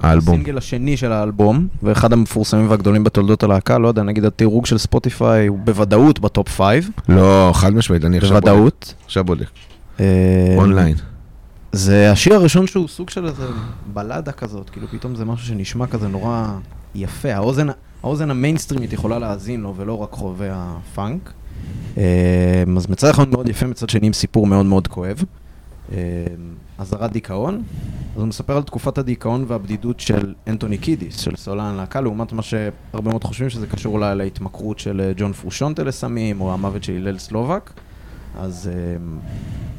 האלבום. הסינגל השני של האלבום, ואחד המפורסמים והגדולים בתולדות הלהקה, לא יודע, נגיד הדירוג של ספוטיפיי הוא בוודאות ב top five. לא, חד משמעית, אני עכשיו בודק. בוודאות. עכשיו בודק. אה, אונליין. זה השיר הראשון שהוא סוג של איזה בלדה כזאת, כאילו פתאום זה משהו שנשמע כזה נורא יפה. האוזן, האוזן המיינסטרימית יכולה להאזין לו ולא רק חובבי הפאנק. אה, אז מצד אחד מאוד יפה, מצד שני עם סיפור מאוד מאוד כואב. אזהרת דיכאון. אז הוא מספר על תקופת הדיכאון והבדידות של אנטוני קידיס, של סולן הלהקה, לעומת מה שהרבה מאוד חושבים שזה קשור אולי להתמכרות של אה, ג'ון פרושונטה לסמים, או המוות של הלל סלובק. אז אה,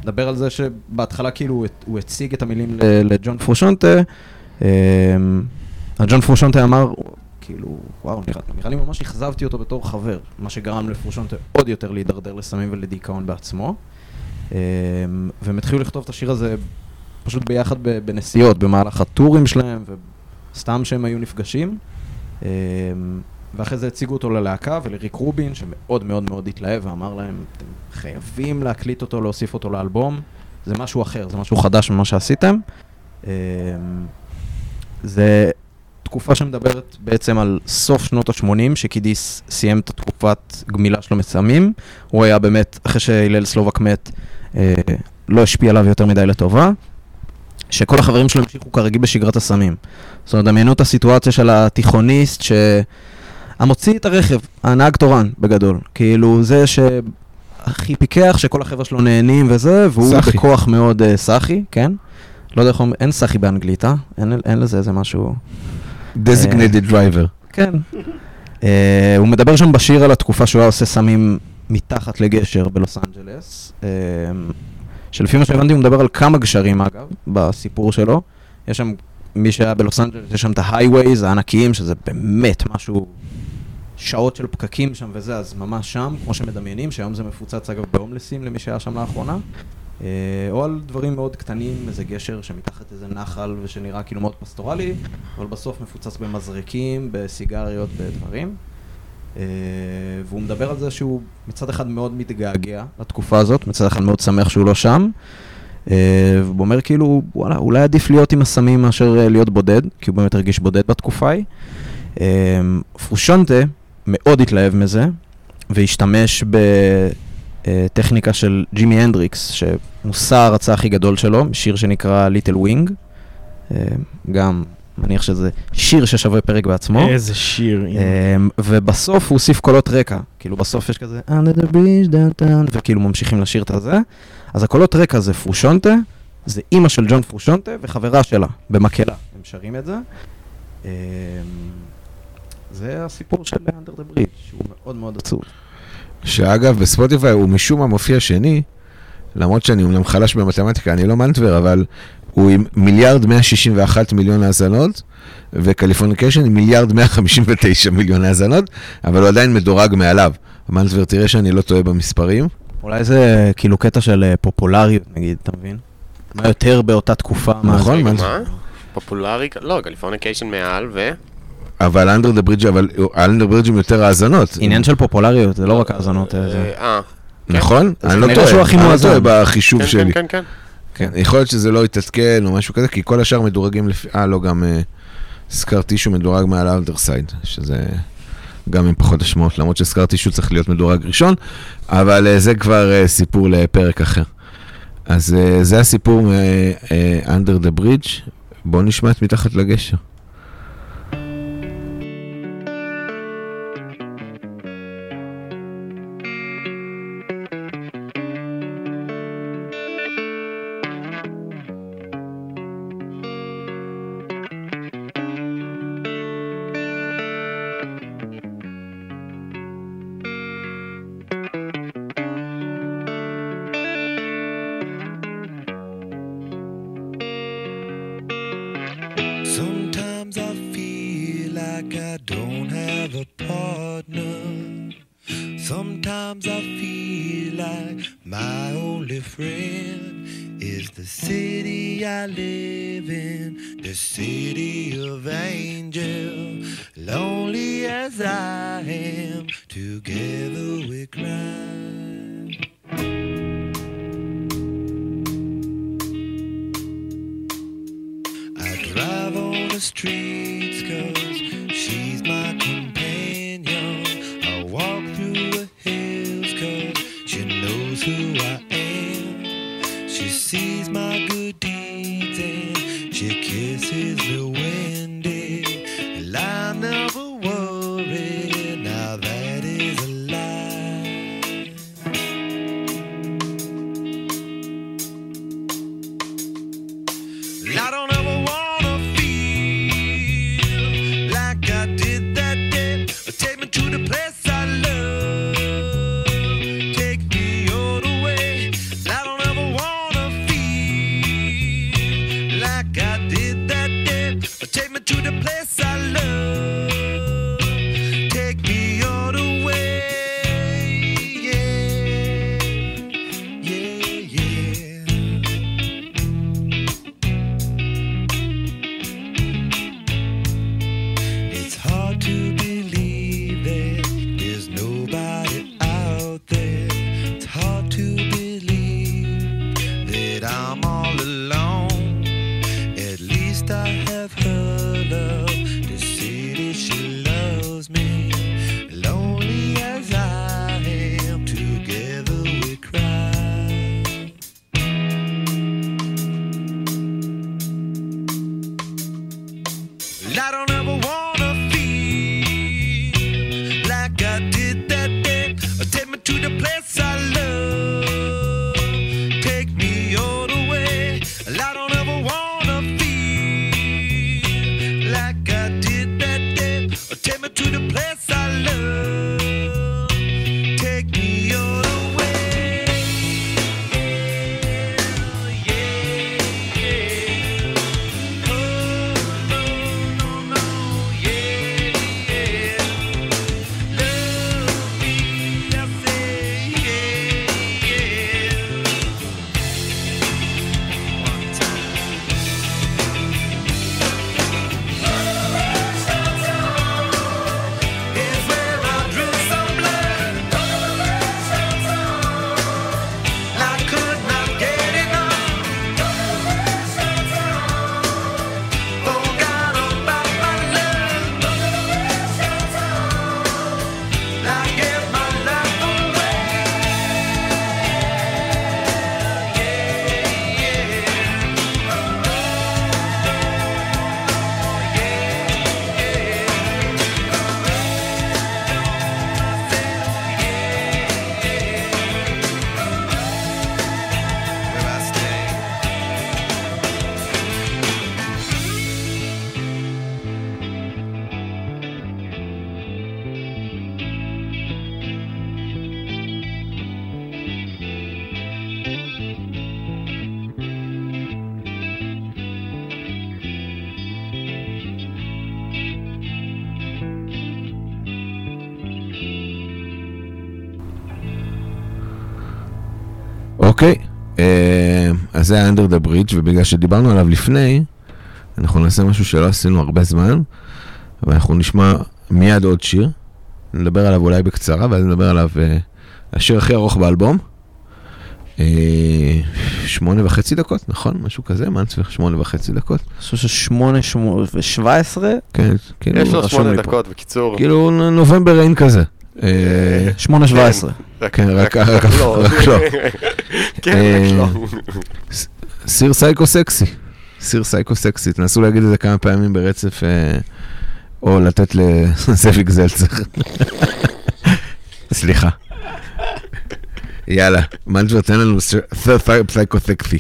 נדבר על זה שבהתחלה כאילו הוא, הציג את המילים לג'ון פרושונטה. אה, הג'ון פרושונטה אמר, כאילו, וואו, נראה, נראה לי ממש אכזבתי אותו בתור חבר, מה שגרם לפרושונטה עוד יותר להידרדר לסמים ולדיכאון בעצמו. והם התחילו לכתוב את השיר הזה פשוט ביחד בנסיעות, במהלך הטורים שלהם, וסתם שהם היו נפגשים. אה, ואחרי זה הציגו אותו ללהקה ולריק רובין, שמאוד מאוד מאוד התלהב ואמר להם, אתם חייבים להקליט אותו, להוסיף אותו לאלבום, זה משהו אחר, זה משהו חדש ממה שעשיתם. אה, זה תקופה שמדברת בעצם על סוף שנות ה-80, שקידיס סיים את התקופת גמילה שלו מסמים. הוא היה באמת, אחרי שהלל סלובק מת, אה, לא השפיע עליו יותר מדי לטובה. שכל החברים שלו המשיכו כרגיל בשגרת הסמים. זאת אומרת, דמיינו את הסיטואציה של התיכוניסט שהמוציא את הרכב, הנהג תורן, בגדול. כאילו, זה שהכי פיקח, שכל החבר'ה שלו נהנים וזה, והוא סאחי. בכוח מאוד uh, סאחי, כן? לא יודע איך אומרים, אין סאחי באנגלית, אה? אין, אין לזה איזה משהו... designated driver. כן. uh, הוא מדבר שם בשיר על התקופה שהוא היה עושה סמים מתחת לגשר בלוס אנג'לס. Uh, שלפי מה שהבנתי הוא מדבר על כמה גשרים אגב, בסיפור שלו. יש שם, מי שהיה בלוס אנג'לס, יש שם את ההייווייז הענקיים, שזה באמת משהו, שעות של פקקים שם וזה, אז ממש שם, כמו שמדמיינים, שהיום זה מפוצץ אגב בהומלסים למי שהיה שם לאחרונה. אה, או על דברים מאוד קטנים, איזה גשר שמתחת איזה נחל ושנראה כאילו מאוד פסטורלי, אבל בסוף מפוצץ במזרקים, בסיגריות, בדברים. אה, והוא מדבר על זה שהוא מצד אחד מאוד מתגעגע לתקופה הזאת, מצד אחד מאוד שמח שהוא לא שם. אה, והוא אומר כאילו, וואלה, אולי עדיף להיות עם הסמים מאשר אה, להיות בודד, כי הוא באמת הרגיש בודד בתקופה ההיא. פרושונטה מאוד התלהב מזה, והשתמש בטכניקה של ג'ימי הנדריקס, שמושא ההערצה הכי גדול שלו, שיר שנקרא Little Wing. גם, מניח שזה שיר ששווה פרק בעצמו. איזה שיר. אמ, ובסוף הוא הוסיף קולות רקע, כאילו בסוף יש כזה under the bridge downtown, וכאילו ממשיכים לשיר את הזה. אז הקולות רקע זה פרושונטה, זה אימא של ג'ון פרושונטה וחברה שלה, במקהלה, הם שרים את זה. אמ, זה הסיפור של under the bridge, שהוא מאוד מאוד עצוב. שאגב, בספוטיפיי הוא משום מה מופיע שני, למרות שאני אומנם חלש במתמטיקה, אני לא מנטבר, אבל הוא עם מיליארד 161 מיליון האזנות, ו Californication עם מיליארד 159 מיליון האזנות, אבל הוא עדיין מדורג מעליו. מנטבר, תראה שאני לא טועה במספרים. אולי זה כאילו קטע של אה, פופולריות, נגיד, אתה מבין? מה יותר באותה תקופה? נכון, מה? פופולרי? לא, Californication מעל ו... אבל Under the Bridge אבל Under Bridge עם יותר האזנות. עניין של פופולריות, זה לא רק האזנות. אה, אה, כן. נכון? אני לא טועה. אני לא טועה בחישוב כן, כן, שלי. כן, כן, כן. כן. יכול להיות שזה לא יתעדכן או משהו כזה, כי כל השאר מדורגים לפי... אה, לא, גם אה, Scar Tissue מדורג מעל ה Otherside, שזה גם עם פחות משמעות, למרות ש Scar Tissue צריך להיות מדורג ראשון, אבל אה, זה כבר אה, סיפור לפרק אחר. אז זה הסיפור מ-Under the Bridge, בואו נשמע את מתחת לגשר. אז זה היה under the bridge, ובגלל שדיברנו עליו לפני, אנחנו נעשה משהו שלא עשינו הרבה זמן, ואנחנו נשמע מיד עוד שיר, נדבר עליו אולי בקצרה, ואז נדבר עליו אה, השיר הכי ארוך באלבום. אה, שמונה וחצי דקות, נכון? משהו כזה, מה אני צריך שמונה וחצי דקות. אני חושב ששמונה, שמונה, ושבע עשרה? כן, כאילו, יש לו שמונה דקות, בקיצור. כאילו, נובמבר אין כזה. אה, שמונה שבע עשרה. אה, כן, רק לא. לא. כן, אה, סיר סייקו סקסי. סיר סייקו סקסי. תנסו להגיד את זה כמה פעמים ברצף, אה, או לתת לזאביק זלצר. סליחה. יאללה, מנג'בר תן לנו סייקו סקסי.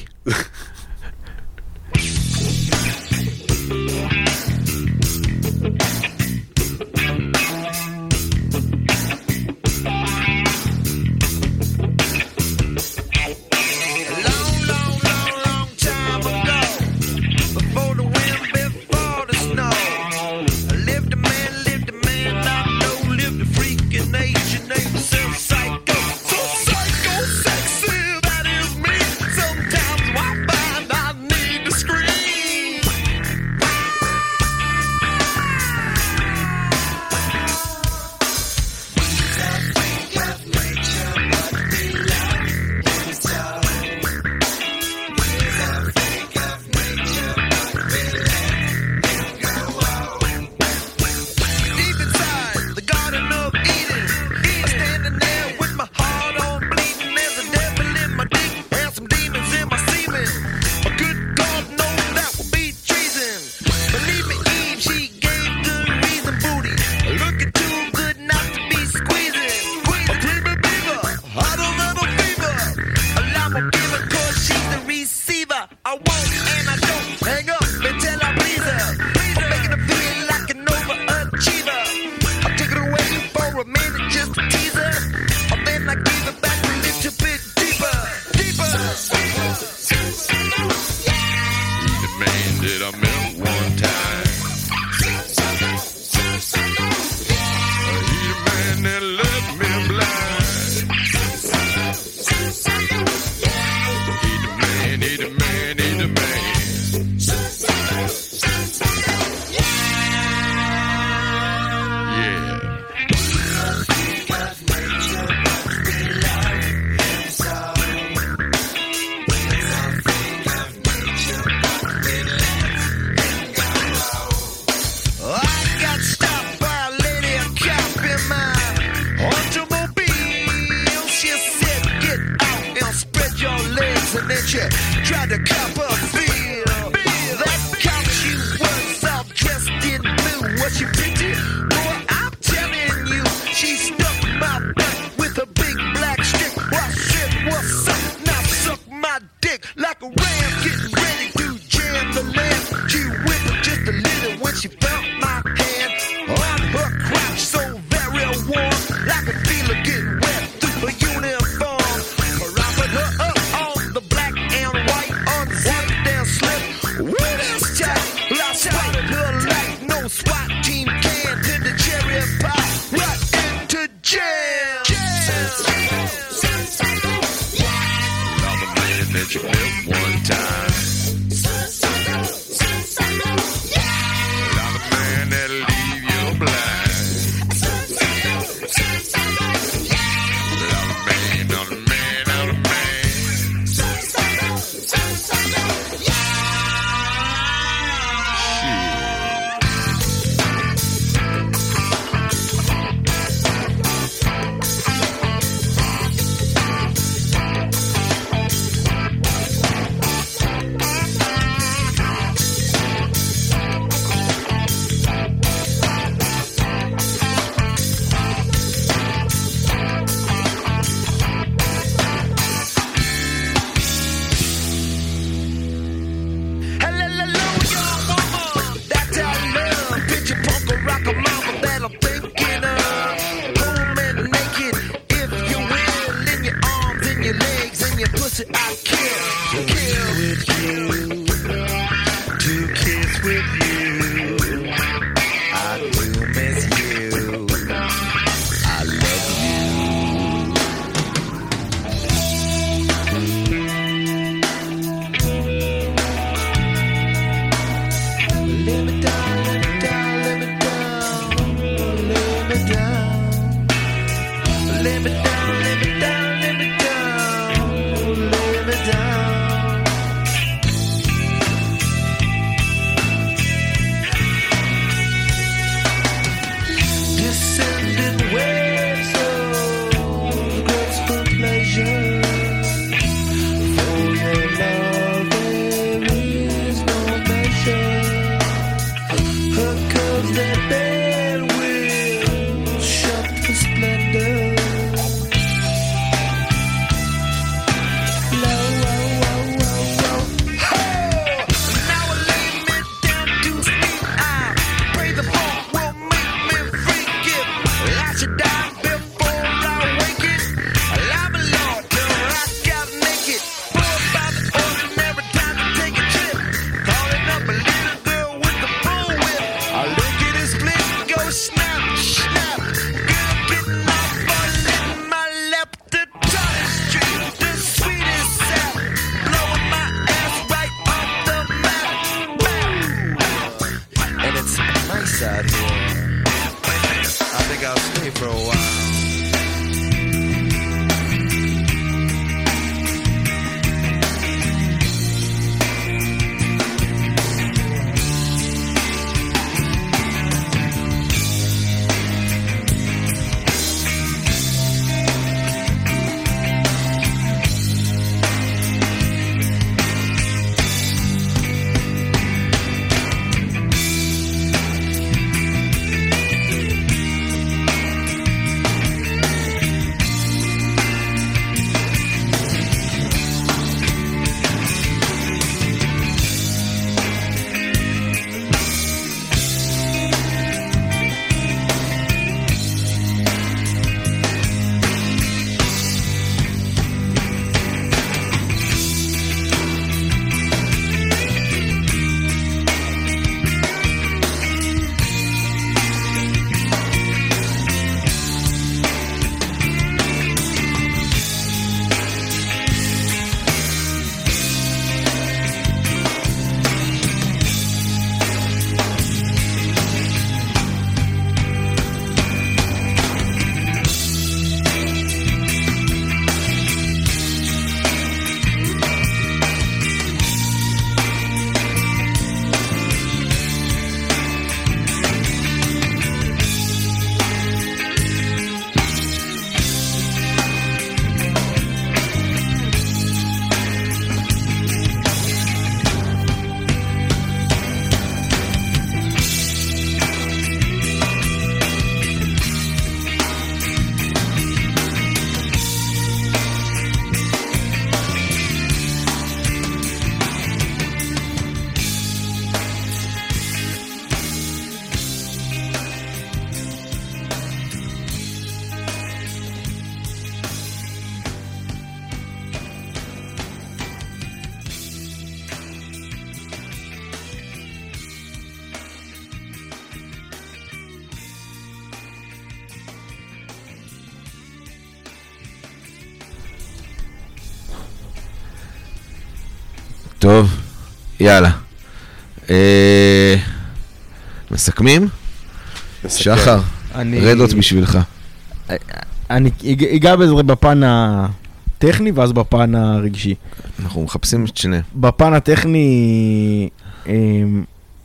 that you built one time. I'll stay for a while. יאללה. אה, מסכמים? שחר, אני- רדות בשבילך. אני אג- אגע בזה בפן הטכני ואז בפן הרגשי. אנחנו מחפשים את שניהם. בפן הטכני,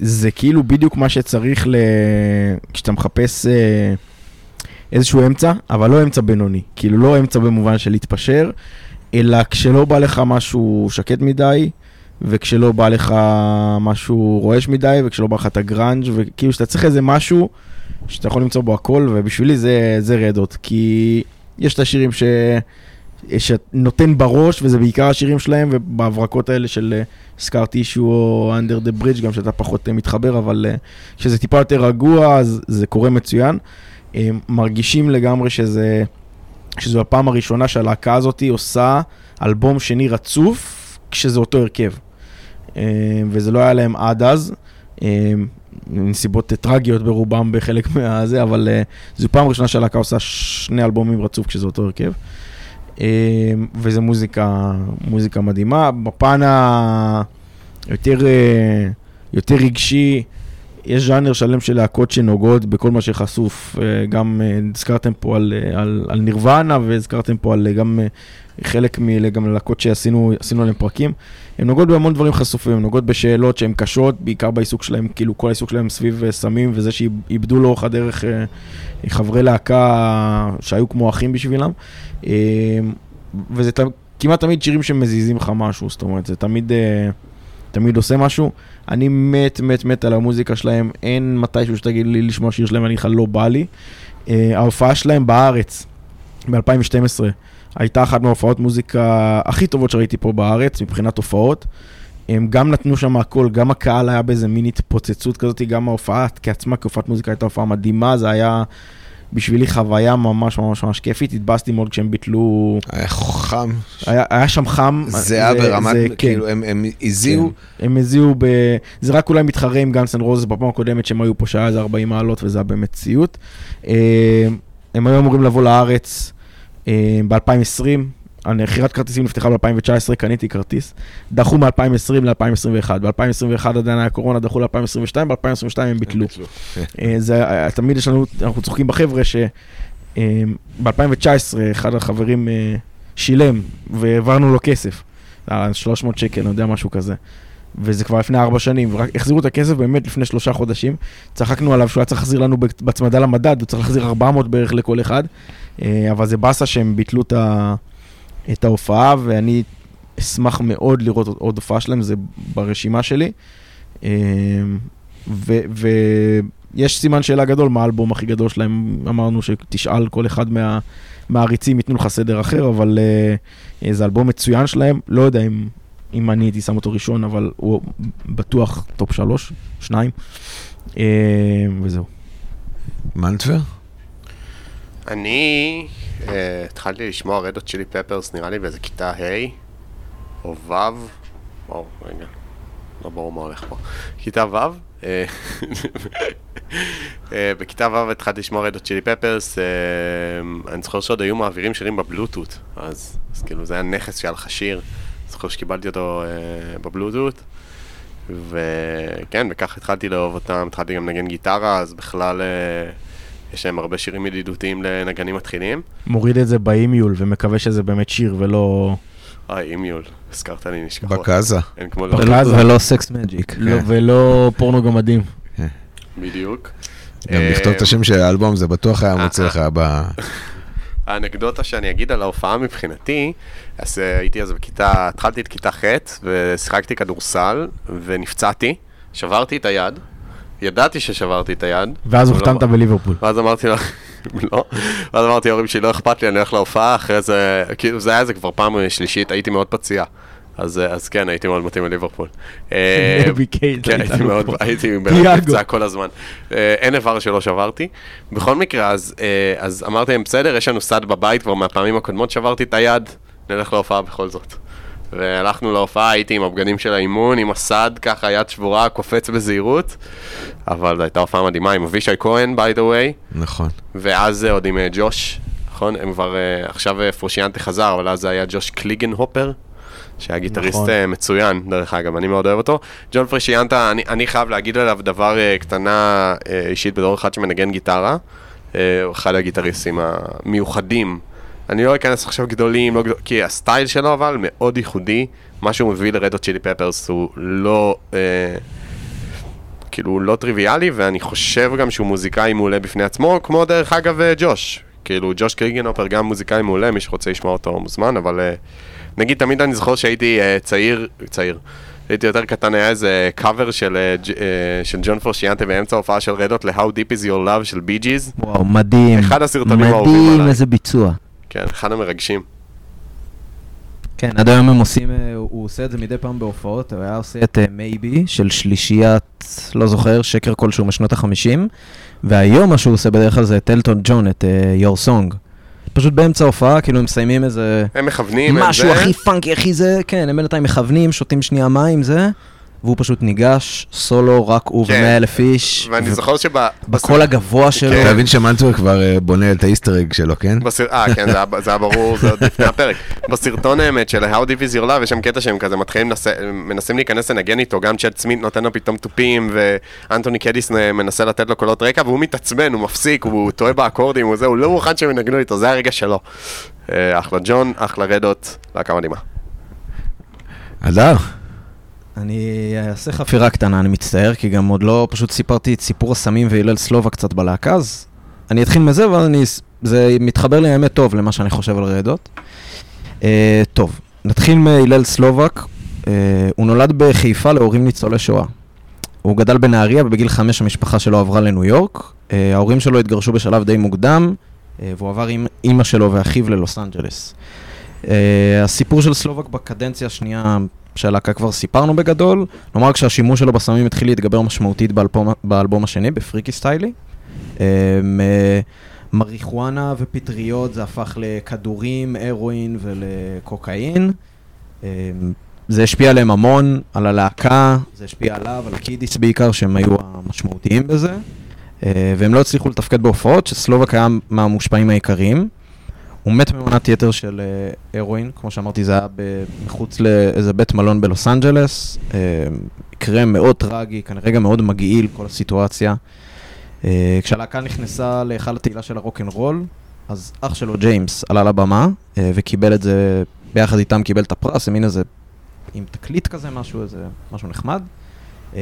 זה כאילו בדיוק מה שצריך ל... כשאתה מחפש אה, איזשהו אמצע, אבל לא אמצע בינוני. כאילו לא אמצע במובן של להתפשר, אלא כשלא בא לך משהו שקט מדי, וכשלא בא לך משהו רועש מדי, וכשלא בא לך את הגראנג', וכאילו שאתה צריך איזה משהו שאתה יכול למצוא בו הכל, ובשבילי זה, זה רדות. כי יש את השירים ש... שנותן בראש, וזה בעיקר השירים שלהם, ובהברקות האלה של סקאר טישו או under the bridge, גם שאתה פחות אה, מתחבר, אבל אה, כשזה טיפה יותר רגוע, אז זה קורה מצוין. אה, מרגישים לגמרי שזה, שזו הפעם הראשונה שהלהקה הזאת עושה אלבום שני רצוף, כשזה אותו הרכב. אה, וזה לא היה להם עד אז. נסיבות טרגיות ברובם בחלק מהזה, אבל אה, זו פעם ראשונה שהלהקה עושה שני אלבומים רצוף כשזה אותו הרכב. אה, וזה מוזיקה, מוזיקה מדהימה. בפן היותר אה, יותר רגשי, יש ז'אנר שלם של להקות שנוגעות בכל מה שחשוף. אה, גם הזכרתם פה על, על, על נירוונה והזכרתם פה על גם חלק גם ללהקות שעשינו עשינו עליהם פרקים. הן נוגעות בהמון דברים חשופים, הן נוגעות בשאלות שהן קשות, בעיקר בעיסוק שלהם, כאילו כל העיסוק שלהם סביב אה, סמים וזה שאיבדו לאורך הדרך אה, חברי להקה שהיו כמו אחים בשבילם. אה, וזה ת- כמעט תמיד שירים שמזיזים לך משהו, זאת אומרת, זה תמיד, אה, תמיד עושה משהו. אני מת מת מת על המוזיקה שלהם, אין מתישהו שתגיד לי לשמוע שיר שלהם, אני לך לא בא לי. אה, ההופעה שלהם בארץ, ב-2012, הייתה אחת מההופעות מוזיקה הכי טובות שראיתי פה בארץ, מבחינת הופעות. הם גם נתנו שם הכל, גם הקהל היה באיזה מין התפוצצות כזאת, גם ההופעה כשלעצמה כהופעת מוזיקה הייתה הופעה מדהימה, זה היה בשבילי חוויה ממש ממש ממש כיפית, התבאסתי מאוד כשהם ביטלו, היה חם, היה, היה שם חם. זה היה ברמת, זה- כן. כאילו, הם- הם הזיעו, הם הזיעו ב... זה רק אולי מתחרה עם גאנס אנד רוזס בפעם הקודמת שהם היו פה שהיה איזה 40 מעלות וזה היה באמת סיוט. אה, הם היו אמורים לבוא לארץ ב-2020, הנחירת כרטיסים נפתחה ב-2019, קניתי כרטיס, דחו מ-2020 ל-2021, ב-2021 עדיין היה קורונה, דחו ל-2022, ב-2022 הם ביטלו. אה, זה, אה, תמיד יש לנו, אנחנו צוחקים בחבר'ה שב-2019 אחד החברים אה, שילם והעברנו לו כסף, אה, 300 שקל, אני יודע, משהו כזה. וזה כבר לפני ארבע שנים, ורק החזירו את הכסף באמת לפני שלושה חודשים. צחקנו עליו שהוא היה צריך להחזיר לנו בהצמדה למדד, הוא צריך להחזיר 400 בערך לכל אחד. אה, אבל זה באסה שהם ביטלו את, ה, את ההופעה, ואני אשמח מאוד לראות עוד- הופעה שלהם, זה ברשימה שלי. אה, ויש סימן שאלה גדול מה האלבום הכי גדול שלהם, אמרנו שתשאל כל אחד מה, מהעריצים, ייתנו לך סדר אחר, אבל אה, זה אלבום מצוין שלהם, לא יודע אם, אם אני הייתי שם אותו ראשון, אבל הוא בטוח top שלוש, שניים, אה, וזהו. מנטבר? אני אה, התחלתי לשמוע רד הוט צ'ילי פפרס, נראה לי באיזה כיתה ה' או ו', וואו, רגע, לא ברור מה הולך פה. כיתה ו', אה, אה, בכיתה ו' התחלתי לשמוע רד הוט צ'ילי פפרס, אני זוכר שעוד היו מעבירים שירים בבלוטות, אז, אז כאילו זה היה נכס שהיה לך שיר, זוכר שקיבלתי אותו אה, בבלוטות. וכן, וכך התחלתי לאהוב אותם, התחלתי גם לנגן גיטרה, אז בכלל אה, יש להם הרבה שירים ידידותיים לנגנים מתחילים. מוריד את זה באימיול ומקווה שזה באמת שיר ולא... אה, אימיול, הזכרת לי נשכחות. בקאזה. אין כמו בקאזה. לא, ולא- סקס מג'יק. לא, ולא פורנו גמדים. בדיוק. גם אה, לכתוב את השם של האלבום, זה בטוח היה מוצא לך ב... האנקדוטה שאני אגיד על ההופעה מבחינתי, אז אה, הייתי אז בכיתה, התחלתי את כיתה ח' ושיחקתי כדורסל ונפצעתי, שברתי את היד, ידעתי ששברתי את היד. ואז אבל לא- הוחתמת בליברפול. ואז אמרתי לו, לא, ואז אמרתי להורים שלי, לא אכפת לי, אני הולך להופעה, אחרי זה, כאילו זה היה זה כבר פעם שלישית, הייתי מאוד פציע. אז, אה, אז כן, הייתי מאוד מתאים לליברפול. אה, כן, היית הייתי מאוד. הייתי. נפצע כל הזמן. אה, אין איבר שלא שברתי. בכל מקרה, אז, אז אמרתי להם, בסדר, יש לנו סד בבית, כבר מהפעמים הקודמות שברתי את היד, נלך להופעה בכל זאת. והלכנו להופעה, הייתי עם הבגדים של האימון, עם הסד, ככה יד שבורה, קופץ בזהירות. אבל זו הייתה הופעה מדהימה עם אבישי כהן, by the way. נכון. ואז עוד עם אה, ג'וש, נכון? הם כבר, אה, עכשיו אה, פרושיאנטה חזר, אבל אז זה היה ג'וש קליגן הופר, שהיה גיטריסט נכון. מצוין, דרך אגב, אני מאוד אוהב אותו. ג'ון פרושיאנטה, אני, אני חייב להגיד עליו דבר אה, קטנה אה, אישית בתור אחד שמנגן גיטרה. הוא אחד הגיטריסטים המיוחדים. אני לא אכנס עכשיו גדולים, לא גדול, כי הסטייל שלו אבל מאוד ייחודי. מה שהוא מביא לרדו צ'ילי פפרס הוא לא... אה, כאילו, לא טריוויאלי, ואני חושב גם שהוא מוזיקאי מעולה בפני עצמו, כמו דרך אגב אה, ג'וש. כאילו, ג'וש קריגנופר גם מוזיקאי מעולה, מי שרוצה לשמוע אותו מוזמן, אבל אה, נגיד, תמיד אני זוכר שהייתי אה, צעיר, צעיר. הייתי יותר קטן, היה איזה קאבר של, אה, אה, של ג'ון פורשיאנטה באמצע ההופעה של רדות ל-How Deep is Your Love של בי ג'יז. וואו, מדהים. אחד הסרטונים האהובים מדהים, עליי. איזה ביצוע. כן, אחד המרגשים. כן, עד היום הם עושים, אה, הוא עושה את זה מדי פעם בהופעות, הוא היה עושה את מייבי של שלישיית, לא זוכר, שקר כלשהו משנות החמישים, והיום מה שהוא עושה בדרך כלל זה את אלטון ג'ון, את אה, Your Song. פשוט באמצע ההופעה, כאילו הם מסיימים איזה... הם מכוונים את זה. משהו הכי פאנקי, הכי זה, כן, הם בינתיים מכוונים, שותים שנייה מים, זה, והוא פשוט ניגש, סולו, רק הוא כן. ומאה אלף איש. ואני ו- זוכר שב... בקול הגבוה שלו. כן. אתה מבין שמנטבר כבר אה, בונה את האיסטר אג שלו, כן? בסר... אה, כן, זה היה, זה היה ברור, זה עוד לפני הפרק. בסרטון האמת של How Deep is Your Love, יש שם קטע שהם כזה מתחילים, לנס... מנסים להיכנס לנגן איתו, גם צ'אט סמית נותן לו פתאום תופים, ואנטוני קדיס מנסה לתת לו קולות רקע, והוא מתעצבן, הוא מפסיק, הוא טועה באקורדים, הוא זה, הוא לא מוכן שהם ינגנו איתו, זה הרגע שלו. אה, אחלה ג'ון, אחלה רדות, להקה מדהימה. הדר, אני אעשה חפירה קטנה, אני מצטער, כי גם עוד לא פשוט סיפרתי את סיפור הסמים והלל סלובה קצת בלהקה, אז אני אתחיל מזה, ואז אני... זה מתחבר לי האמת טוב למה שאני חושב על רעדות. Uh, טוב, נתחיל מהלל סלובק. אה, הוא נולד בחיפה להורים ניצולי שואה. הוא גדל בנהריה ובגיל חמש המשפחה שלו עברה לניו יורק. אה, ההורים שלו התגרשו בשלב די מוקדם, אה, והוא עבר עם אימא שלו ואחיו ללוס אנג'לס. אה, הסיפור של סלובק בקדנציה השנייה של הלהקה כבר סיפרנו בגדול. נאמר כשהשימוש שלו בסמים התחיל להתגבר משמעותית באלבום, באלבום השני, ב Freaky Styley. אה, מ- מריחואנה ופטריות זה הפך לכדורים, הרואין ולקוקאין. אה, זה השפיע עליהם המון, על הלהקה, זה השפיע עליו, על קידיס בעיקר, שהם היו המשמעותיים בזה. אה, והם לא הצליחו לתפקד בהופעות, שסלובק היה מהמושפעים העיקריים. הוא מת ממנת יתר של אה, הרואין, כמו שאמרתי, זה היה מחוץ לאיזה בית מלון בלוס אנג'לס. אה, מקרה מאוד טרגי, כנראה גם מאוד מגעיל, כל הסיטואציה. אה, כשהלהקה נכנסה להיכל התהילה של הרוקנרול, אז אח שלו ג'יימס עלה לבמה אה, וקיבל את זה, ביחד איתם קיבל את הפרס, מין איזה, עם תקליט כזה, משהו, איזה, משהו נחמד. אה,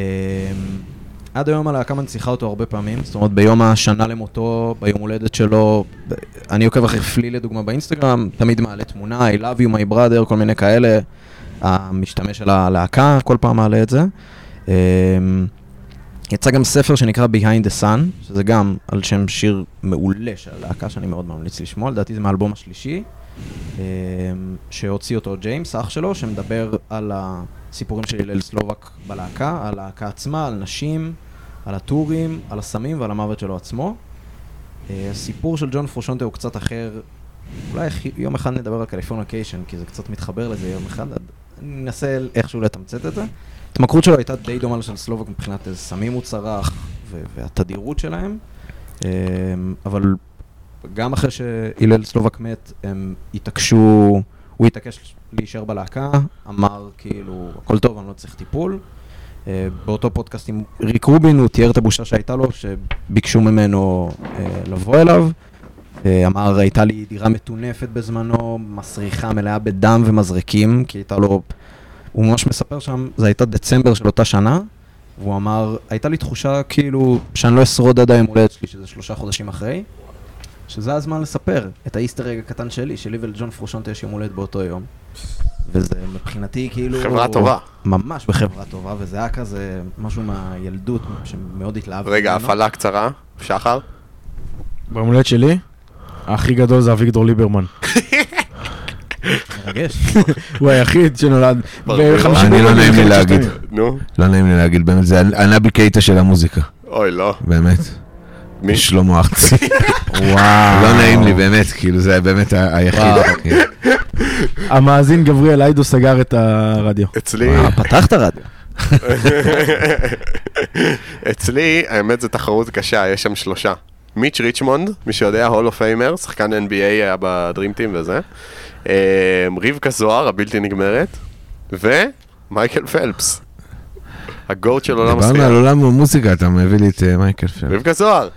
עד היום הלהקה מנציחה אותו הרבה פעמים, זאת אומרת ביום השנה למותו, ביום הולדת שלו, אני עוקב אחרי פלי לדוגמה באינסטגרם, תמיד מעלה תמונה, I love you my brother, כל מיני כאלה, המשתמש של הלהקה כל פעם מעלה את זה. אה, יצא גם ספר שנקרא Behind the Sun, שזה גם על שם שיר מעולה של הלהקה שאני מאוד ממליץ לשמוע, לדעתי זה מהאלבום השלישי, אה, שהוציא אותו ג'יימס, אח שלו, שמדבר על הסיפורים של הלל סלובק בלהקה, על הלהקה עצמה, על נשים, על הטורים, על הסמים ועל המוות שלו עצמו. אה, הסיפור של ג'ון פרושונטה הוא קצת אחר, אולי יום אחד נדבר על Californication, כי זה קצת מתחבר לזה יום אחד, אני אנסה איכשהו לתמצת את זה. ההתמכרות שלו הייתה די דומה לשל סלובק מבחינת איזה סמים הוא צרך והתדירות שלהם, אמ, אבל גם אחרי שהלל סלובק מת, הם התעקשו, הוא התעקש להישאר בלהקה, אמר כאילו, הכל טוב, אני לא צריך טיפול. אה, באותו פודקאסט עם ריק רובין, הוא תיאר את הבושה שהייתה לו, שביקשו ממנו אה, לבוא אליו. אה, אמר, הייתה לי דירה מטונפת בזמנו, מסריחה מלאה בדם ומזרקים, כי הייתה לו... הוא ממש מספר שם, זה הייתה דצמבר של אותה שנה, והוא אמר, הייתה לי תחושה כאילו שאני לא אשרוד עד היום הולדת שלי, שזה שלושה חודשים אחרי, שזה הזמן לספר את האיסטר אג הקטן שלי, שלי ולג'ון פרושונטה יש יום הולדת באותו יום. וזה מבחינתי כאילו... חברה טובה. ממש בחברה טובה, וזה היה כזה משהו מהילדות שמאוד התלהבתי. רגע, ממנו. הפעלה קצרה, שחר. ביום הולדת שלי, הכי גדול זה אביגדור ליברמן. מרגש. הוא היחיד שנולד ברור. ב-50 אני לא נעים לי להגיד. נו, לא נעים לי להגיד, באמת, זה הנבי קייטה של המוזיקה, אוי, לא. באמת. מי? שלמה ארצי. וואו. לא נעים לי, באמת, כאילו, זה באמת היחיד. כן. המאזין גבריאל איידו סגר את הרדיו. אצלי, אה, פתחת רדיו. אצלי, האמת זה תחרות קשה, יש שם שלושה. מיץ' ריצ'מונד, מי שיודע, Hall of Famer, שחקן NBA היה ב Dream Team וזה. אה, רבקה זוהר, הבלתי נגמרת. ומייקל פלפס. הגורד של עולם דיברנו על השחייה. עולם המוזיקה, אתה מביא לי את אה, מייקל פלד. רבקה זוהר.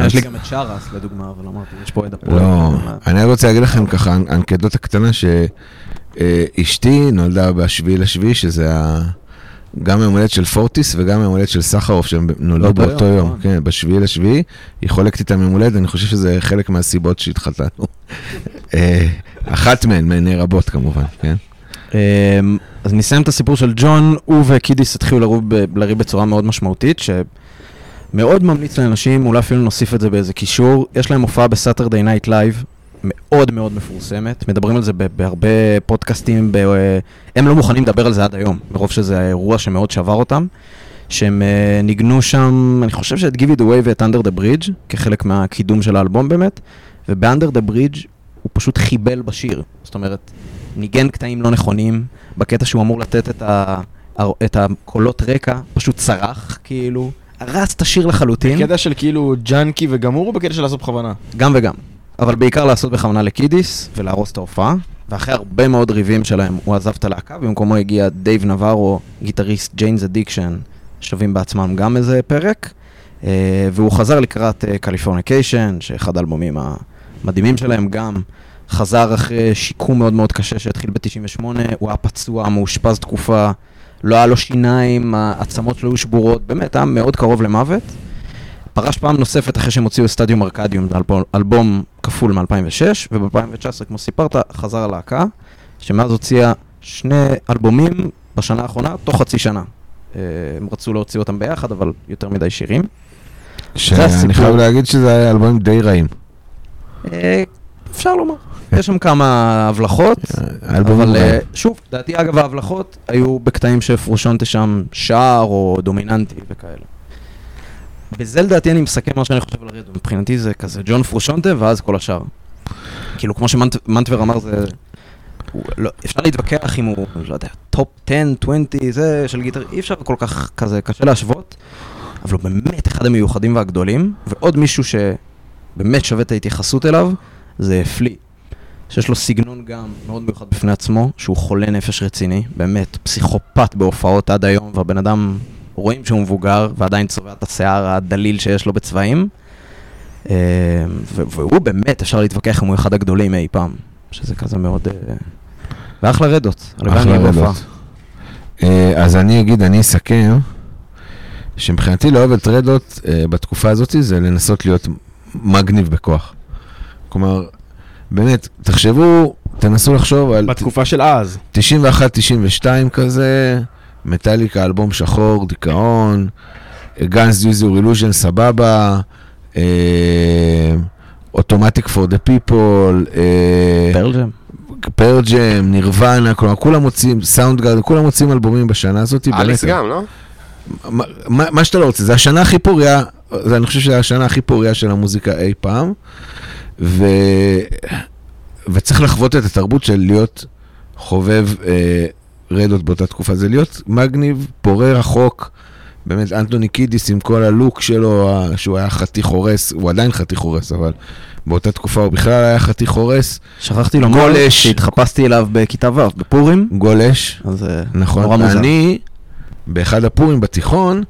יש לי גם את שרס לדוגמה, אבל אמרתי, יש פה את הפועל. לא, אני רוצה להגיד לכם ככה אנקדוטה קטנה שאשתי נולדה בשביעי לשביעי, שזה ה- גם יום הולדת של פורטיס וגם יום הולדת של סחרוף, שהם נולדו באותו באותו יום, יום, נכון. כן, בשביעי לשביעי, היא חולקת איתם יום הולדת, אני חושב שזה חלק מהסיבות שהתחתנו. אה, אחת מהן, מני רבות כמובן, כן? אמ, אז נסיים את הסיפור של ג'ון, הוא וקידיס התחילו לריב, בצורה מאוד משמעותית, שמאוד ממליץ לאנשים, אולי אפילו נוסיף את זה באיזה קישור, יש להם הופעה ב Saturday Night Live, מאוד מאוד מפורסמת, מדברים על זה בהרבה פודקאסטים, ב- אה, הם לא מוכנים לדבר על זה עד היום, מרוב שזה אירוע שמאוד שבר אותם, שהם אה, ניגנו שם, אני חושב שאת Give It Away ואת Under the Bridge, כחלק מהקידום של האלבום באמת, וב-Under the Bridge הוא פשוט חיבל בשיר, זאת אומרת, ניגן קטעים לא נכונים, בקטע שהוא אמור לתת את, ה, את הקולות רקע, פשוט צרח, כאילו, הרס את השיר לחלוטין, קטע של כאילו ג'אנקי וגמור, או בקטע של לעשות בכוונה? גם וגם. אבל בעיקר לעשות בכוונה לקידיס ולהרוס את ההופעה. ואחרי הרבה מאוד ריבים שלהם, הוא עזב את הלהקה, ובמקומו הגיע דייב נבארו, גיטריסט ג'יינס אדיקשן, שווים בעצמם גם איזה פרק. אה, והוא חזר לקראת Californication, שאחד האלבומים המדהימים שלהם גם. חזר אחרי שיקום מאוד מאוד קשה שהתחיל ב-98, הוא היה פצוע, מאושפז תקופה, לא היה לו שיניים, העצמות שלו היו שבורות, באמת, היה מאוד קרוב למוות. פרש פעם נוספת אחרי שהם הוציאו Stadium Arcadium, אלבום, אלבום כפול מ-2006, וב-2019, כמו סיפרת, חזר הלהקה, שמאז הוציאה שני אלבומים בשנה האחרונה, תוך חצי שנה. אה, הם רצו להוציא אותם ביחד, אבל יותר מדי שירים. שאני. חייב להגיד שזה היה אלבומים די רעים. אה, אפשר לומר. יש שם כמה הבלחות, האלבומים אבל אה. שוב, לדעתי אגב ההבלחות היו בקטעים שפרושונטה שם שר או דומיננטי וכאלה. בזה לדעתי אני מסכם מה שאני חושב על הרדו, מבחינתי זה כזה ג'ון פרושונטה ואז כל השאר. כאילו כמו שמנדבר אמר זה... לא, אפשר להתווכח אם הוא, לא יודע, top 10, 20, זה של guitar, אי אפשר כל כך כזה, קשה להשוות, אבל הוא באמת אחד המיוחדים והגדולים, ועוד מישהו שבאמת שווה את ההתייחסות אליו, זה פלי. שיש לו סגנון גם מאוד מיוחד בפני עצמו, שהוא חולה נפש רציני, באמת, פסיכופת בהופעות עד היום, והבן אדם, רואים שהוא מבוגר, ועדיין צובע את השיער הדליל שיש לו בצבעים. אה, והוא באמת, אפשר להתווכח אם הוא אחד הגדולים אי פעם, שזה כזה מאוד... אה, ואחלה רדות, הלוואי אני בהופעה. אה, אז אני אגיד, אני אסכם, שמבחינתי לאהוב את רדות בתקופה הזאת זה לנסות להיות מגניב בכוח. כלומר, באמת, תחשבו, תנסו לחשוב על בתקופה של אז. 91-92 כזה, מטאליקה, אלבום שחור, דיכאון, גאנס ד Use Your Illusion, סבבה, Automatic for the People, פרל ג'ם. פרל ג'ם, נירוונה, כלומר כולם מוצאים, סאונדגארדן, כולם מוצאים אלבומים בשנה הזאת. אליס באמת. גם, לא? מה, מה מה שאתה לא רוצה, זה השנה הכי פוריה, זה, אני חושב שזה השנה הכי פוריה של המוזיקה אי פעם, ו... וצריך לחוות את התרבות של להיות חובב אה, רדות באותה תקופה, זה להיות מגניב, פורה רחוק, באמת אנטוני קידיס עם כל הלוק שלו, ה- שהוא היה חתיך הורס, הוא עדיין חתיך הורס, אבל באותה תקופה הוא בכלל היה חתיך הורס, שכחתי לומר גולש. שהתחפשתי אליו בכיתה ו', בפורים, גולש, אז אה, נכון, נורא מוזר. אני, באחד הפורים בתיכון,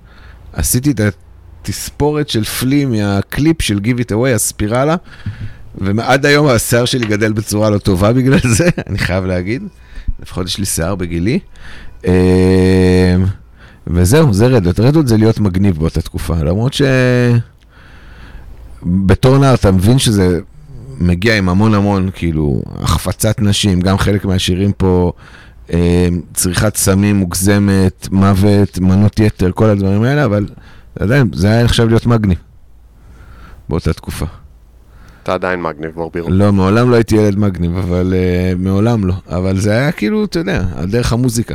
עשיתי את התספורת של פלי מהקליפ של Give It Away, הספירלה, ועד היום השיער שלי גדל בצורה לא טובה בגלל זה, אני חייב להגיד. לפחות יש לי שיער בגילי. אה, וזהו, זה רדות. רדות זה להיות מגניב באותה תקופה, למרות ש... בתור נער אתה מבין שזה מגיע עם המון המון, כאילו, החפצת נשים, גם חלק מהשירים פה, אה, צריכת סמים מוגזמת, מוות, מנות יתר, כל הדברים האלה, אבל עדיין, זה היה נחשב להיות מגניב באותה תקופה. אתה עדיין מגניב ברביר. לא, מעולם לא הייתי ילד מגניב, אבל uh, מעולם לא. אבל זה היה כאילו, אתה יודע, על דרך המוזיקה.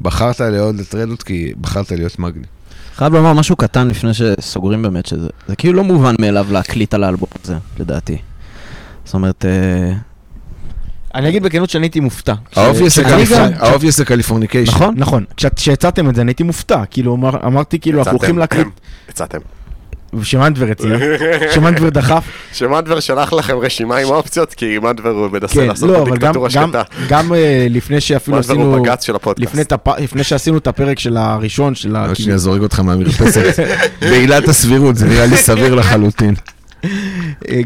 בחרת לאהוד את Red Hot כי בחרת להיות מגניב. חייב לומר משהו קטן לפני שסוגרים באמת, שזה זה כאילו לא מובן מאליו להקליט על האלבום הזה, לדעתי. זאת אומרת, אה, אני אגיד בכנות שאני הייתי מופתע. ה obvious כשאני גם- ה Californication. נכון, נכון. כשהצעתם את זה אני הייתי מופתע, כאילו אמר- אמרתי כאילו אנחנו הולכים להקליט, הצעתם. שמנדבר הציע, שמנדבר דחף, שמנדבר שלח לכם רשימה עם אופציות, כי מנדבר הוא מנסה כן, לעשות לא, גם- דיקטטורה גם- שקטה. גם אה, לפני שאפילו מנדבר הוא עשינו, בג"ץ של הפודקאסט. לפני תפ- לפני שעשינו את הפרק של הראשון של ה... עוד שנייה זורק אותך מהמרפסת. בעילת הסבירות, זה נראה לי סביר לחלוטין. אה,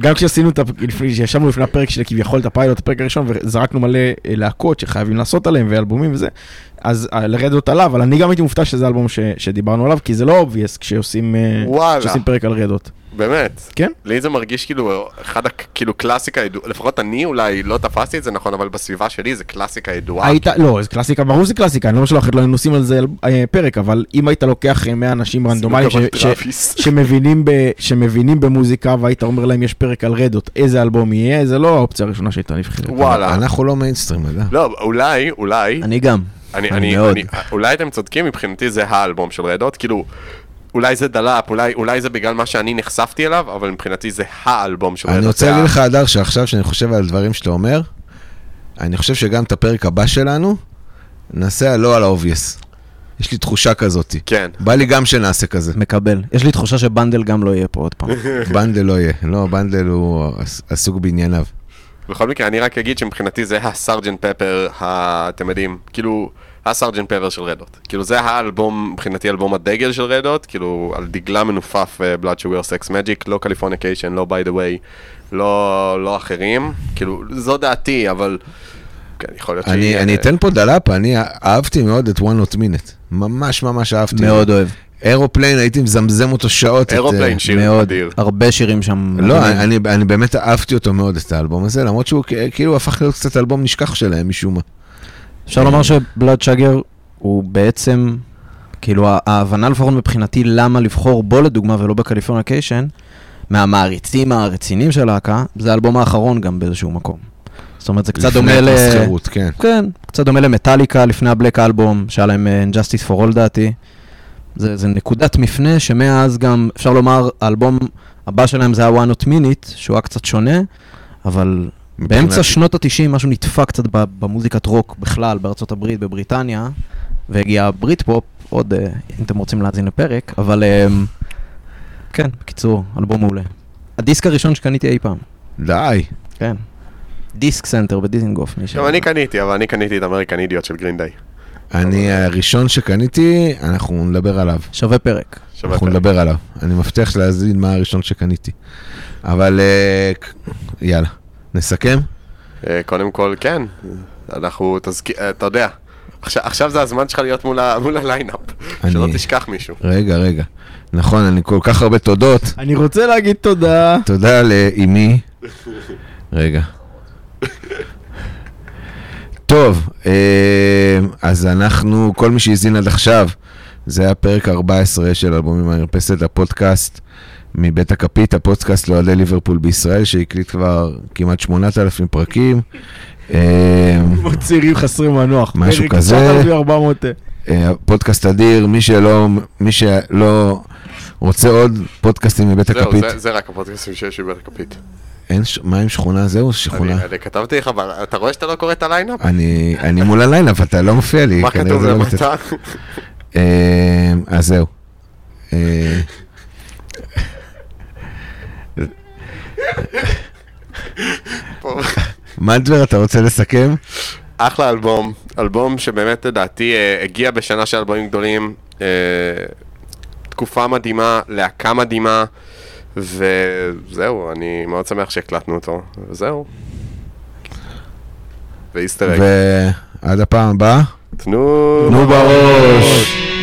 גם כשעשינו את ה... לפני- כשישבנו לפני הפרק של כביכול את הפיילוט, הפרק הראשון, וזרקנו מלא אה, להקות שחייבים לעשות עליהם ואלבומים וזה, אז אה, ל Red Hot עלה, אבל אני גם הייתי מופתע שזה אלבום ש- שדיברנו עליו, כי זה לא obvious כשעושים אה. כשעושים פרק על Red Hot. באמת. כן? לי זה מרגיש כאילו אחד, כאילו קלאסיקה ידועה, לפחות אני אולי לא תפסתי את זה נכון, אבל בסביבה שלי זה קלאסיקה ידועה. היית, לא, זה קלאסיקה, ברור שזה קלאסיקה, אני לא משלח, לא היינו עושים על זה אה, פרק, אבל אם היית לוקח אה, 100 אנשים רנדומליים ש- ש- טראפיס. שמבינים ב- שמבינים במוזיקה, והיית אומר להם יש פרק על Red Hot, איזה אלבום יהיה, זה לא האופציה הראשונה שהייתה נבחרת. וואלה. אנחנו לא מיינסטרים, אתה יודע. לא, אולי, אולי, אני גם. אני, אני אני, אולי אתם צודקים, מבחינתי זה האלבום של Red Hot, כאילו, אולי זה דלאפ, אולי, אולי זה בגלל מה שאני נחשפתי אליו, אבל מבחינתי זה האלבום של Red Hot. אני רוצה להגיד לך, הדר, שעכשיו שאני חושב על הדברים שאתה אומר, אני חושב שגם את הפרק הבא שלנו, נעשה לא על ה obvious. יש לי תחושה כזאת. כן. בא לי גם שנעשה כזה. מקבל. יש לי תחושה שבנדל גם לא יהיה פה עוד פעם. בנדל לא יהיה. לא, בנדל הוא עס- עסוק בענייניו. בכל מקרה, אני רק אגיד שמבחינתי זה ה Sergeant Pepper, אתם יודעים, כאילו, ה Sergeant Pepper של Red Hot. כאילו, זה האלבום, מבחינתי אלבום הדגל של Red Hot, כאילו, על דגלה מנופף Blood Sugar Sex Magik, לא Californication, לא by the way, לא, לא אחרים. כאילו, זו דעתי, אבל... כן, יכול להיות אני שהיא, אני אה, אתן פה דלאפ, אני אהבתי מאוד את One Hot Minute. ממש ממש אהבתי. מאוד אוהב. Aeroplane, הייתי מזמזם אותו שעות. את, אה, Aeroplane שיר מאוד. אדיר. הרבה שירים שם. לא. אני, אני באמת אהבתי אותו מאוד, את האלבום הזה, למרות שהוא כאילו הפך להיות קצת אלבום נשכח שלהם משום מה. אפשר לומר ש Blood Sugar הוא בעצם, כאילו ההבנה לפחות מבחינתי למה לבחור בו לדוגמה ולא ב Californication, מהמעריצים הרציניים של הלהקה, זה האלבום האחרון גם באיזשהו מקום. זאת אומרת, זה קצת דומה ל... לפני התמסחרות, כן. כן, קצת דומה למטאליקה לפני ה Black Album, שהיה להם אה, And Justice for All לדעתי. זה, זה נקודת מפנה שמאז גם, אפשר לומר, האלבום הבא שלהם זה ה- One Hot Minute, שהוא היה קצת שונה, אבל באמצע שנות ה-90 משהו נדפק קצת במוזיקת רוק בכלל, בארצות הברית, בבריטניה, והגיע בריטפופ, עוד, אה, אם אתם רוצים להאזין לפרק, אבל אה, כן, בקיצור, אלבום מעולה. הדיסק הראשון שקניתי אי פעם, די. כן. דיסק סנטר בדיזינגוף. גם אני קניתי, אבל אני קניתי את אמריקן אידיוט של גרין דיי. אני הראשון שקניתי, אנחנו נדבר עליו. שווה פרק. שווה אנחנו פרק. נדבר עליו. אני מבטיח להזין מה הראשון שקניתי. אבל אה, יאללה, נסכם? אה, קודם כל, כן. אנחנו, תזכיר, אה, אתה יודע, עכשיו, עכשיו זה הזמן שלך להיות מול, ה, מול הליינאפ. אני- שלא תשכח מישהו. רגע, רגע. נכון, אני כל כך הרבה תודות. אני רוצה להגיד תודה. תודה לאימי. רגע. טוב, אה, אז אנחנו, כל מי שהאזין עד עכשיו, זה היה פרק 14 של אלבומים מהמרפסת, הפודקאסט מבית הכפית, הפודקאסט לאוהדי ליברפול בישראל, שהקליט כבר כמעט 8,000 פרקים. אה, כמו צעירים חסרי מנוח. משהו כזה. 9400. אה, פודקאסט אדיר, מי שלא, מי שלא רוצה עוד פודקאסטים מבית זהו, הכפית, זה, זה רק הפודקאסטים שיש בבית הכפית. אין, ש- מה עם שכונה? זהו, שכונה. אני, אני כתבתי לך, אבל אתה רואה שאתה לא קורא את ה line-up? אני, אני מול הליינאפ, אתה לא מופיע לי. מה כתוב לא למטה? אה, אז זהו. אה, פה. מנדבר, אתה רוצה לסכם? אחלה אלבום, אלבום שבאמת לדעתי אה, הגיע בשנה של אלבומים גדולים, אה, תקופה מדהימה, להקה מדהימה, וזהו, אני מאוד שמח שהקלטנו אותו, וזהו. ואיסטר. ועד הפעם הבאה. תנו תנו בראש.